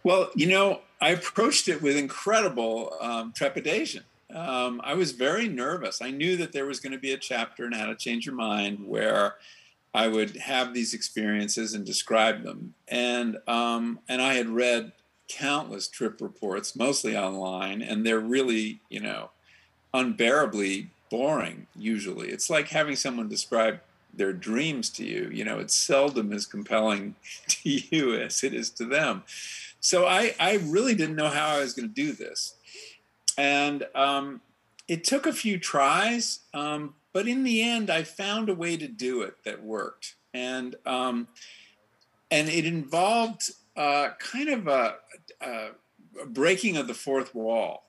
B: Well, you know, I approached it with incredible um, trepidation. Um, I was very nervous. I knew that there was going to be a chapter in How to Change Your Mind where I would have these experiences and describe them. And um, and I had read countless trip reports, mostly online, and they're really, you know, unbearably boring usually. It's like having someone describe their dreams to you. You know, it's seldom as compelling (laughs) to you as it is to them. So I, I really didn't know how I was going to do this. And um, it took a few tries, um, but in the end, I found a way to do it that worked. And, um, and it involved uh, kind of a, a, breaking of the fourth wall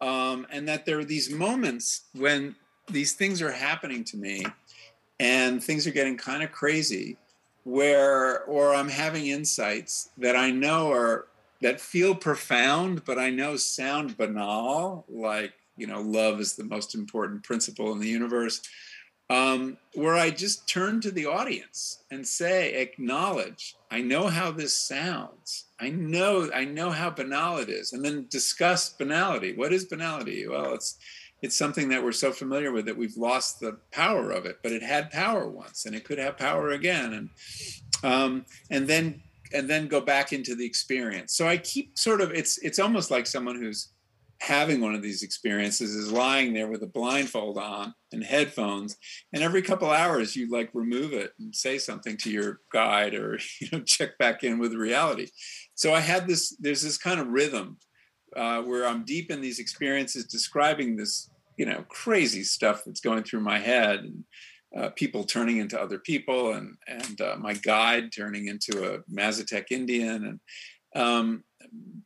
B: um, and that there are these moments when these things are happening to me and things are getting kind of crazy where or i'm having insights that i know are that feel profound but i know sound banal like you know love is the most important principle in the universe um, where I just turn to the audience and say, acknowledge, I know how this sounds. I know, I know how banal it is, and then discuss banality. What is banality? Well, it's it's something that we're so familiar with that we've lost the power of it, but it had power once, and it could have power again, and um, and then and then go back into the experience. So I keep sort of it's it's almost like someone who's having one of these experiences is lying there with a blindfold on and headphones and every couple hours you like remove it and say something to your guide or (laughs) you know check back in with reality. So i had this there's this kind of rhythm uh, where i'm deep in these experiences describing this you know crazy stuff that's going through my head and uh, people turning into other people and and uh, my guide turning into a mazatec indian and um,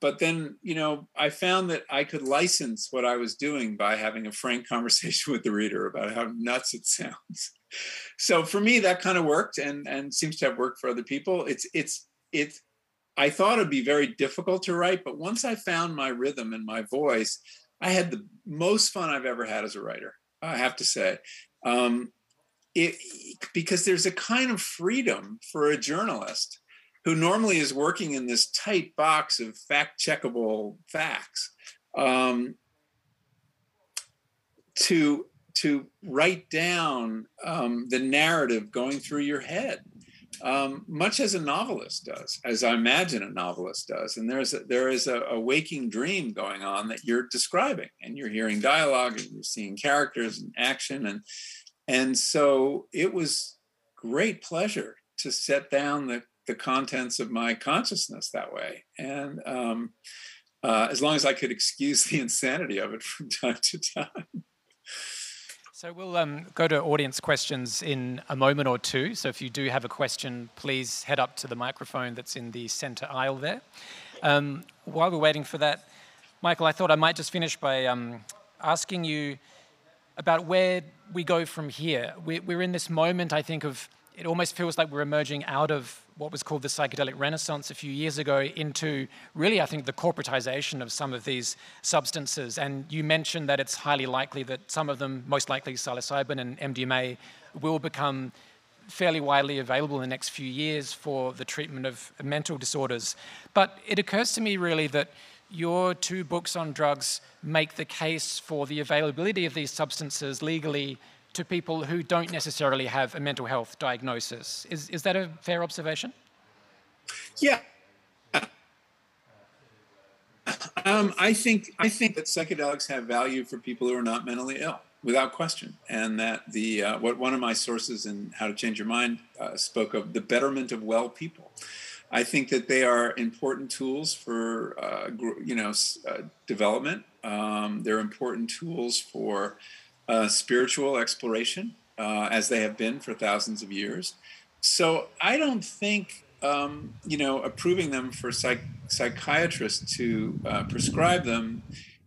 B: but then, you know, I found that I could license what I was doing by having a frank (laughs) conversation with the reader about how nuts it sounds. (laughs) So for me, that kind of worked and and seems to have worked for other people. It's it's it's I thought it'd be very difficult to write, but once I found my rhythm and my voice, I had the most fun I've ever had as a writer. I have to say, um, it, because there's a kind of freedom for a journalist who normally is working in this tight box of fact checkable facts um, to to write down um, the narrative going through your head um, much as a novelist does as i imagine a novelist does. And there's a, there is a, a waking dream going on that you're describing and you're hearing dialogue and you're seeing characters and action and and so it was great pleasure to set down the the contents of my consciousness that way. And um, uh, as long as I could excuse the insanity of it (laughs) from time to time.
A: So we'll um, go to audience questions in a moment or two. So if you do have a question, please head up to the microphone that's in the center aisle there. Um, while we're waiting for that, Michael, I thought I might just finish by um, asking you about where we go from here. We're in this moment, I think, of it almost feels like we're emerging out of what was called the psychedelic renaissance a few years ago into really, I think, the corporatization of some of these substances. And you mentioned that it's highly likely that some of them, most likely psilocybin and MDMA, will become fairly widely available in the next few years for the treatment of mental disorders. But it occurs to me really that your two books on drugs make the case for the availability of these substances legally to people who don't necessarily have a mental health diagnosis. Is, is that a fair observation?
B: Yeah. Um, I think I think that psychedelics have value for people who are not mentally ill. without question. And that the uh, what one of my sources in How to Change Your Mind uh, spoke of the betterment of well people. I think that they are important tools for uh, you know uh, development. Um, they're important tools for uh, spiritual exploration, uh, as they have been for thousands of years. So I don't think um, you know approving them for psych- psychiatrists to prescribe them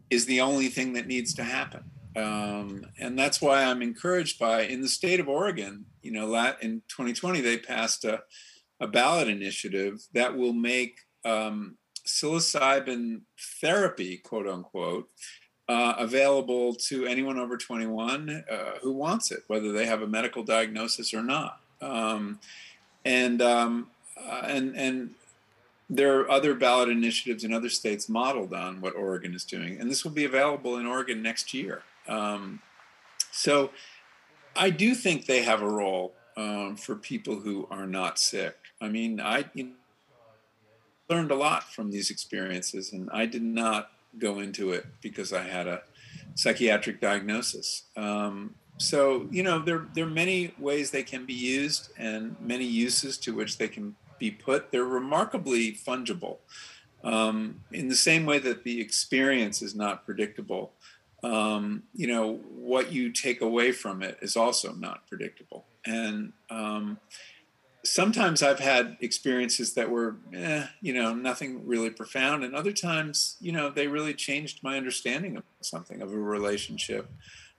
B: is the only thing that needs to happen. Um, and that's why I'm encouraged by in the state of Oregon, you know, in 2020 they passed a, a ballot initiative that will make um, psilocybin therapy, quote unquote, uh, available to anyone over 21 uh, who wants it, whether they have a medical diagnosis or not. Um, and um, uh, and and there are other ballot initiatives in other states modeled on what Oregon is doing, and this will be available in Oregon next year. Um, so I do think they have a role um, for people who are not sick. I mean, I you know, learned a lot from these experiences, and I did not go into it because I had a psychiatric diagnosis. Um, so you know, there there are many ways they can be used, and many uses to which they can be put. They're remarkably fungible. Um, in the same way that the experience is not predictable, um, you know, what you take away from it is also not predictable. And um, sometimes I've had experiences that were, eh, you know, nothing really profound. And other times, you know, they really changed my understanding of something, of a relationship,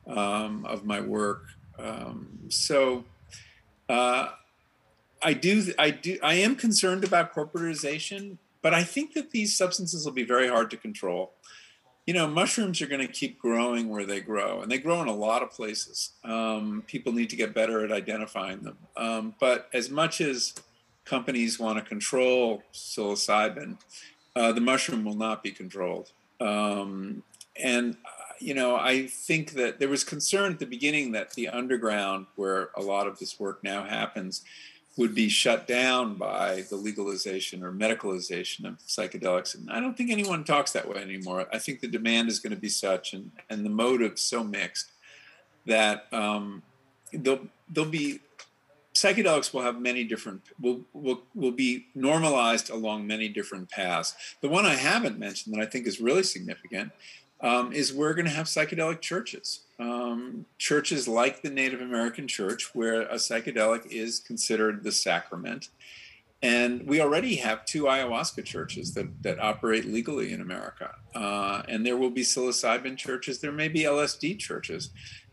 B: um, of my work. Um, so uh, I do, I do, I am concerned about corporatization, but I think that these substances will be very hard to control you know, mushrooms are going to keep growing where they grow, and they grow in a lot of places. Um, people need to get better at identifying them. Um, but as much as companies want to control psilocybin, uh, the mushroom will not be controlled. Um, and, you know, I think that there was concern at the beginning that the underground, where a lot of this work now happens, would be shut down by the legalization or medicalization of psychedelics. And I don't think anyone talks that way anymore. I think the demand is going to be such and, and the motive so mixed that um, they'll, they'll be psychedelics will have many different will, will will be normalized along many different paths. The one I haven't mentioned that I think is really significant um, is we're going to have psychedelic churches. Um, churches like the Native American church, where a psychedelic is considered the sacrament. And we already have two ayahuasca churches that, that operate legally in America. Uh, and there will be psilocybin churches. There may be LSD churches.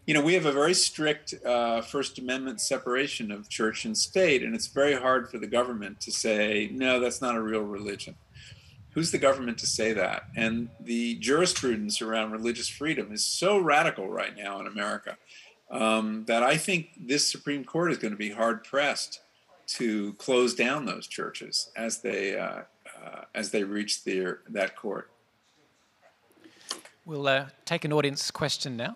B: You know, we have a very strict uh, First Amendment separation of church and state, and it's very hard for the government to say, no, that's not a real religion who's the government to say that? And the jurisprudence around religious freedom is so radical right now in America um, that I think this Supreme Court is going to be hard pressed to close down those churches as they uh, uh, as they reach their that court.
A: We'll uh, take an audience question now.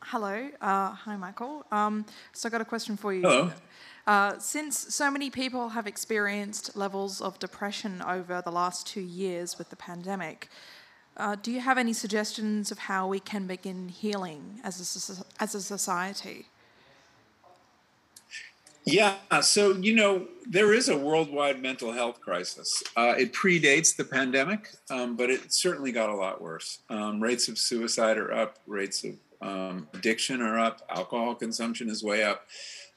C: Hello. Uh, hi, Michael. Um, so I got a question for you.
B: Hello.
C: Uh, since so many people have experienced levels of depression over the last two years with the pandemic, uh, do you have any suggestions of how we can begin healing as a, as a society?
B: Yeah, so you know there is a worldwide mental health crisis. Uh, it predates the pandemic, um, but it certainly got a lot worse. Um, rates of suicide are up, rates of um, addiction are up, alcohol consumption is way up.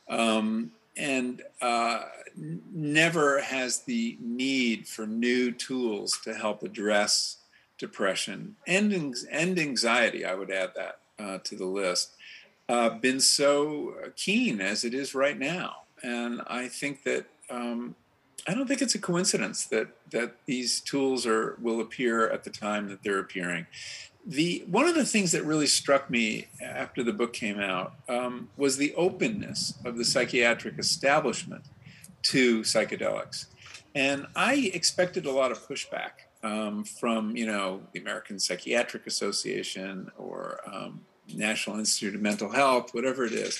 B: Um, and uh, never has the need for new tools to help address depression and, and anxiety, I would add that uh, to the list, uh, been so keen as it is right now. And I think that um, I don't think it's a coincidence that that these tools are will appear at the time that they're appearing the one of the things that really struck me after the book came out um, was the openness of the psychiatric establishment to psychedelics, and I expected a lot of pushback um, from you know the American Psychiatric Association or um, National Institute of Mental Health, whatever it is,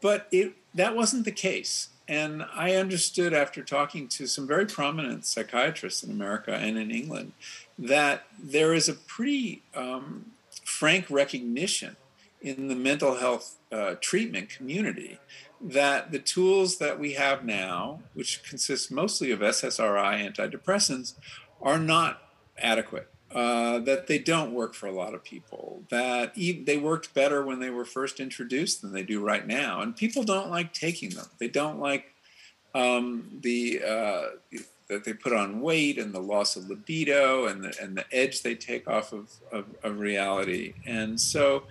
B: but it that wasn't the case. And I understood after talking to some very prominent psychiatrists in America and in England that there is a pretty um, frank recognition in the mental health uh, treatment community that the tools that we have now, which consist mostly of SSRI antidepressants, are not adequate. Uh, that they don't work for a lot of people. That e- they worked better when they were first introduced than they do right now, and people don't like taking them. They don't like um, the uh, that they put on weight and the loss of libido and the and the edge they take off of of, of reality. And so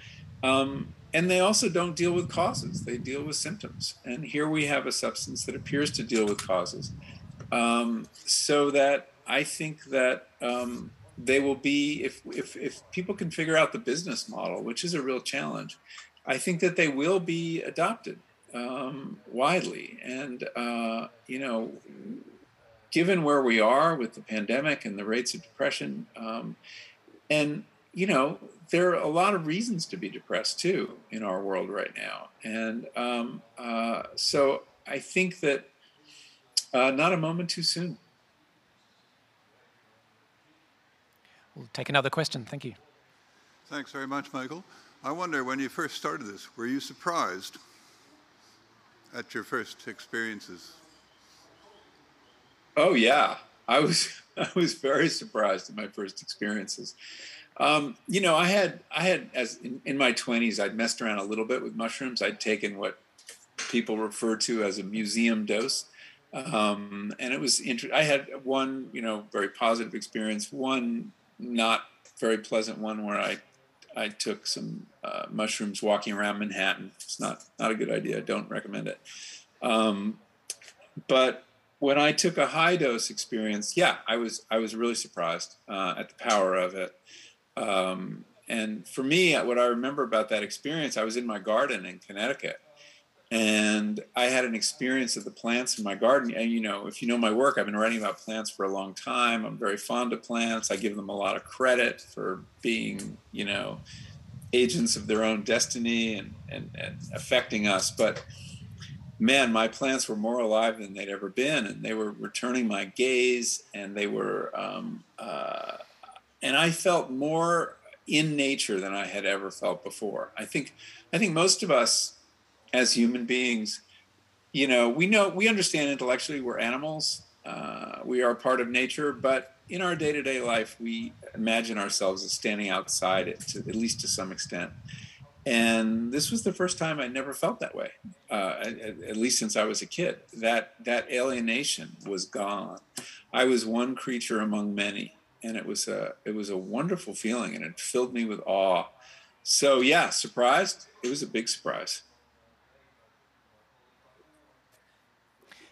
B: um, and they also don't deal with causes, they deal with symptoms. And here we have a substance that appears to deal with causes. Um, so that I think that um, they will be, if, if, if people can figure out the business model, which is a real challenge, I think that they will be adopted um, widely. And, uh, you know, given where we are with the pandemic and the rates of depression, um, and, you know, there are a lot of reasons to be depressed too in our world right now. And um, uh, so I think that uh, not a moment too soon.
A: We'll take another question. Thank you.
D: Thanks very much, Michael. I wonder when you first started this, were you surprised at your first experiences?
B: Oh yeah, I was (laughs) I was very surprised at my first experiences. Um, you know, I had I had as in, in my twenties, I'd messed around a little bit with mushrooms. I'd taken what people refer to as a museum dose, um, and it was interesting. I had one, you know, very positive experience. One not very pleasant one where I I took some uh, mushrooms walking around Manhattan. It's not not a good idea. I Don't recommend it. Um, but when I took a high dose experience, yeah, I was I was really surprised uh, at the power of it. Um, and for me, what I remember about that experience, I was in my garden in Connecticut, and I had an experience of the plants in my garden. And you know, if you know my work, I've been writing about plants for a long time. I'm very fond of plants. I give them a lot of credit for being, you know, agents of their own destiny and, and, and affecting us. But man, my plants were more alive than they'd ever been, and they were returning my gaze, and they were, um, uh, and I felt more in nature than I had ever felt before. I think, I think most of us as human beings, you know, we know we understand intellectually we're animals. Uh, we are part of nature, but in our day-to-day life, we imagine ourselves as standing outside it, to, at least to some extent. And this was the first time I never felt that way, uh, at, at least since I was a kid. That that alienation was gone. I was one creature among many, and it was a it was a wonderful feeling, and it filled me with awe. So yeah, surprised. It was a big surprise.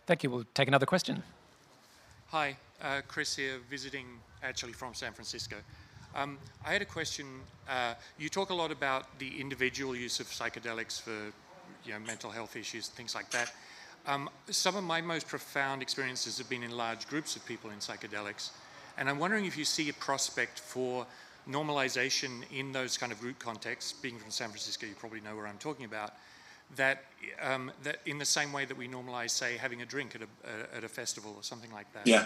A: Thank you. We'll take another question.
E: Hi, uh, Chris here, visiting actually from San Francisco. Um, I had a question. Uh, you talk a lot about the individual use of psychedelics for you know, mental health issues, things like that. Um, some of my most profound experiences have been in large groups of people in psychedelics. And I'm wondering if you see a prospect for normalization in those kind of group contexts. Being from San Francisco, you probably know where I'm talking about that, um, that in the same way that we normalize, say, having a drink at a, at a festival or something like that.
B: Yeah.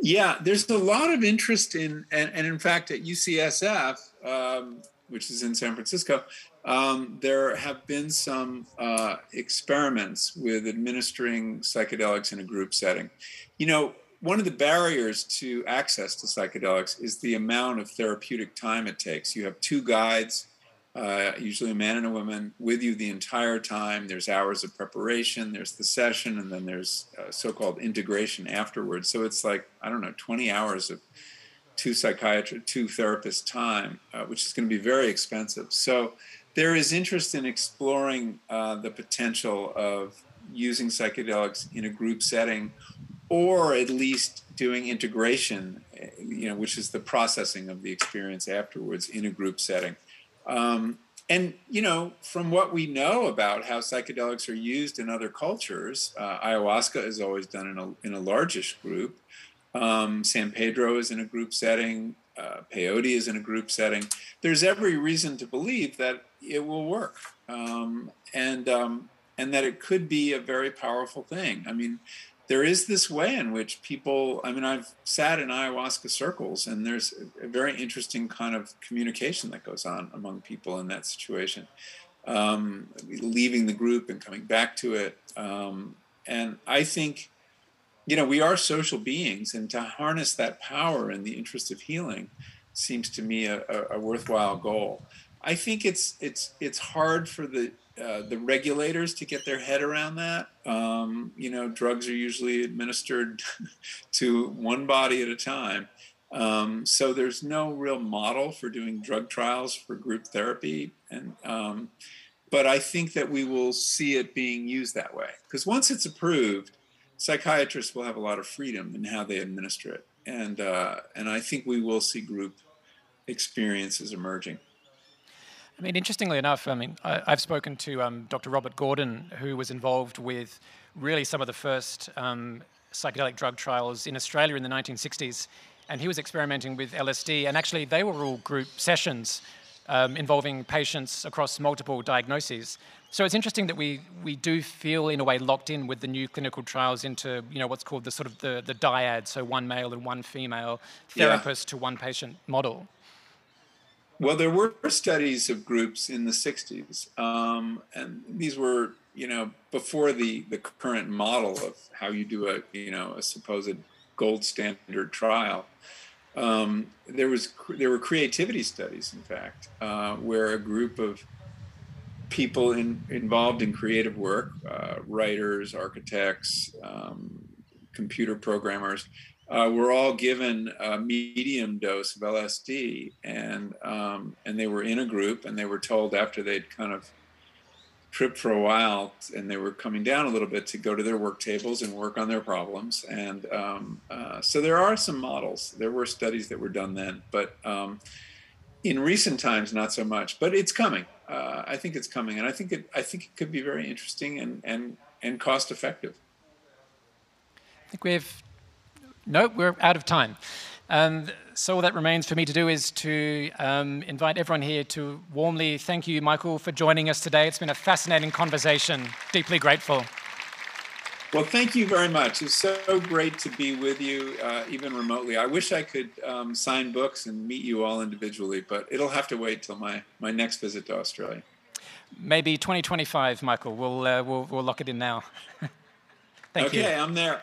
B: Yeah, there's a lot of interest in, and, and in fact, at UCSF, um, which is in San Francisco, um, there have been some uh, experiments with administering psychedelics in a group setting. You know, one of the barriers to access to psychedelics is the amount of therapeutic time it takes. You have two guides uh, usually a man and a woman, with you the entire time. There's hours of preparation, there's the session, and then there's uh, so called integration afterwards. So it's like, I don't know, 20 hours of two psychiatrists, two therapists' time, uh, which is going to be very expensive. So there is interest in exploring uh, the potential of using psychedelics in a group setting or at least doing integration you know which is the processing of the experience afterwards in a group setting um, and you know, from what we know about how psychedelics are used in other cultures, uh, ayahuasca is always done in a in a largish group. Um, San Pedro is in a group setting. Uh, peyote is in a group setting. There's every reason to believe that it will work. Um, and um, and that it could be a very powerful thing. I mean, there is this way in which people, I mean, I've sat in ayahuasca circles, and there's a very interesting kind of communication that goes on among people in that situation. Um, leaving the group and coming back to it. Um, and I think, you know, we are social beings, and to harness that power in the interest of healing seems to me a, a, a worthwhile goal. I think it's it's it's hard for the uh, the regulators to get their head around that. Um, you know, drugs are usually administered (laughs) to one body at a time. Um, so there's no real model for doing drug trials for group therapy, and um, but I think that we will see it being used that way because once it's approved, psychiatrists will have a lot of freedom in how they administer it, and uh, and I think we will see group experiences emerging.
A: I mean, interestingly enough, I mean, I, have spoken to um, Dr. Robert Gordon, who was involved with really some of the first um, psychedelic drug trials in Australia in the 1960s, and he was experimenting with LSD, and actually they were all group sessions um, involving patients across multiple diagnoses. So it's interesting that we, we do feel in a way locked in with the new clinical trials into you know what's called the sort of the, the dyad, so one male and one female therapist yeah. to one patient model.
B: Well, there were studies of groups in the 60s, um, and these were, you know, before the, the current model of how you do a, you know, a supposed gold standard trial. Um, there was there were creativity studies, in fact, uh, where a group of people in, involved in creative work, uh, writers, architects, um, computer programmers, uh, were all given a medium dose of LSD, and um, and they were in a group, and they were told after they'd kind of tripped for a while, and they were coming down a little bit to go to their work tables and work on their problems. And um, uh, so there are some models. There were studies that were done then, but um, in recent times, not so much. But it's coming. Uh, I think it's coming, and I think it. I think it could be very interesting and and and cost effective.
A: I think we have no, we're out of time. And so all that remains for me to do is to um, invite everyone here to warmly thank you, Michael, for joining us today. It's been a fascinating conversation. Deeply grateful.
B: Well, thank you very much. It's so great to be with you, uh, even remotely. I wish I could um, sign books and meet you all individually, but it'll have to wait till my, my next visit to Australia.
A: Maybe 2025, Michael. We'll, uh, we'll, we'll lock it in now. (laughs) Thank
B: okay,
A: you.
B: Okay, I'm there.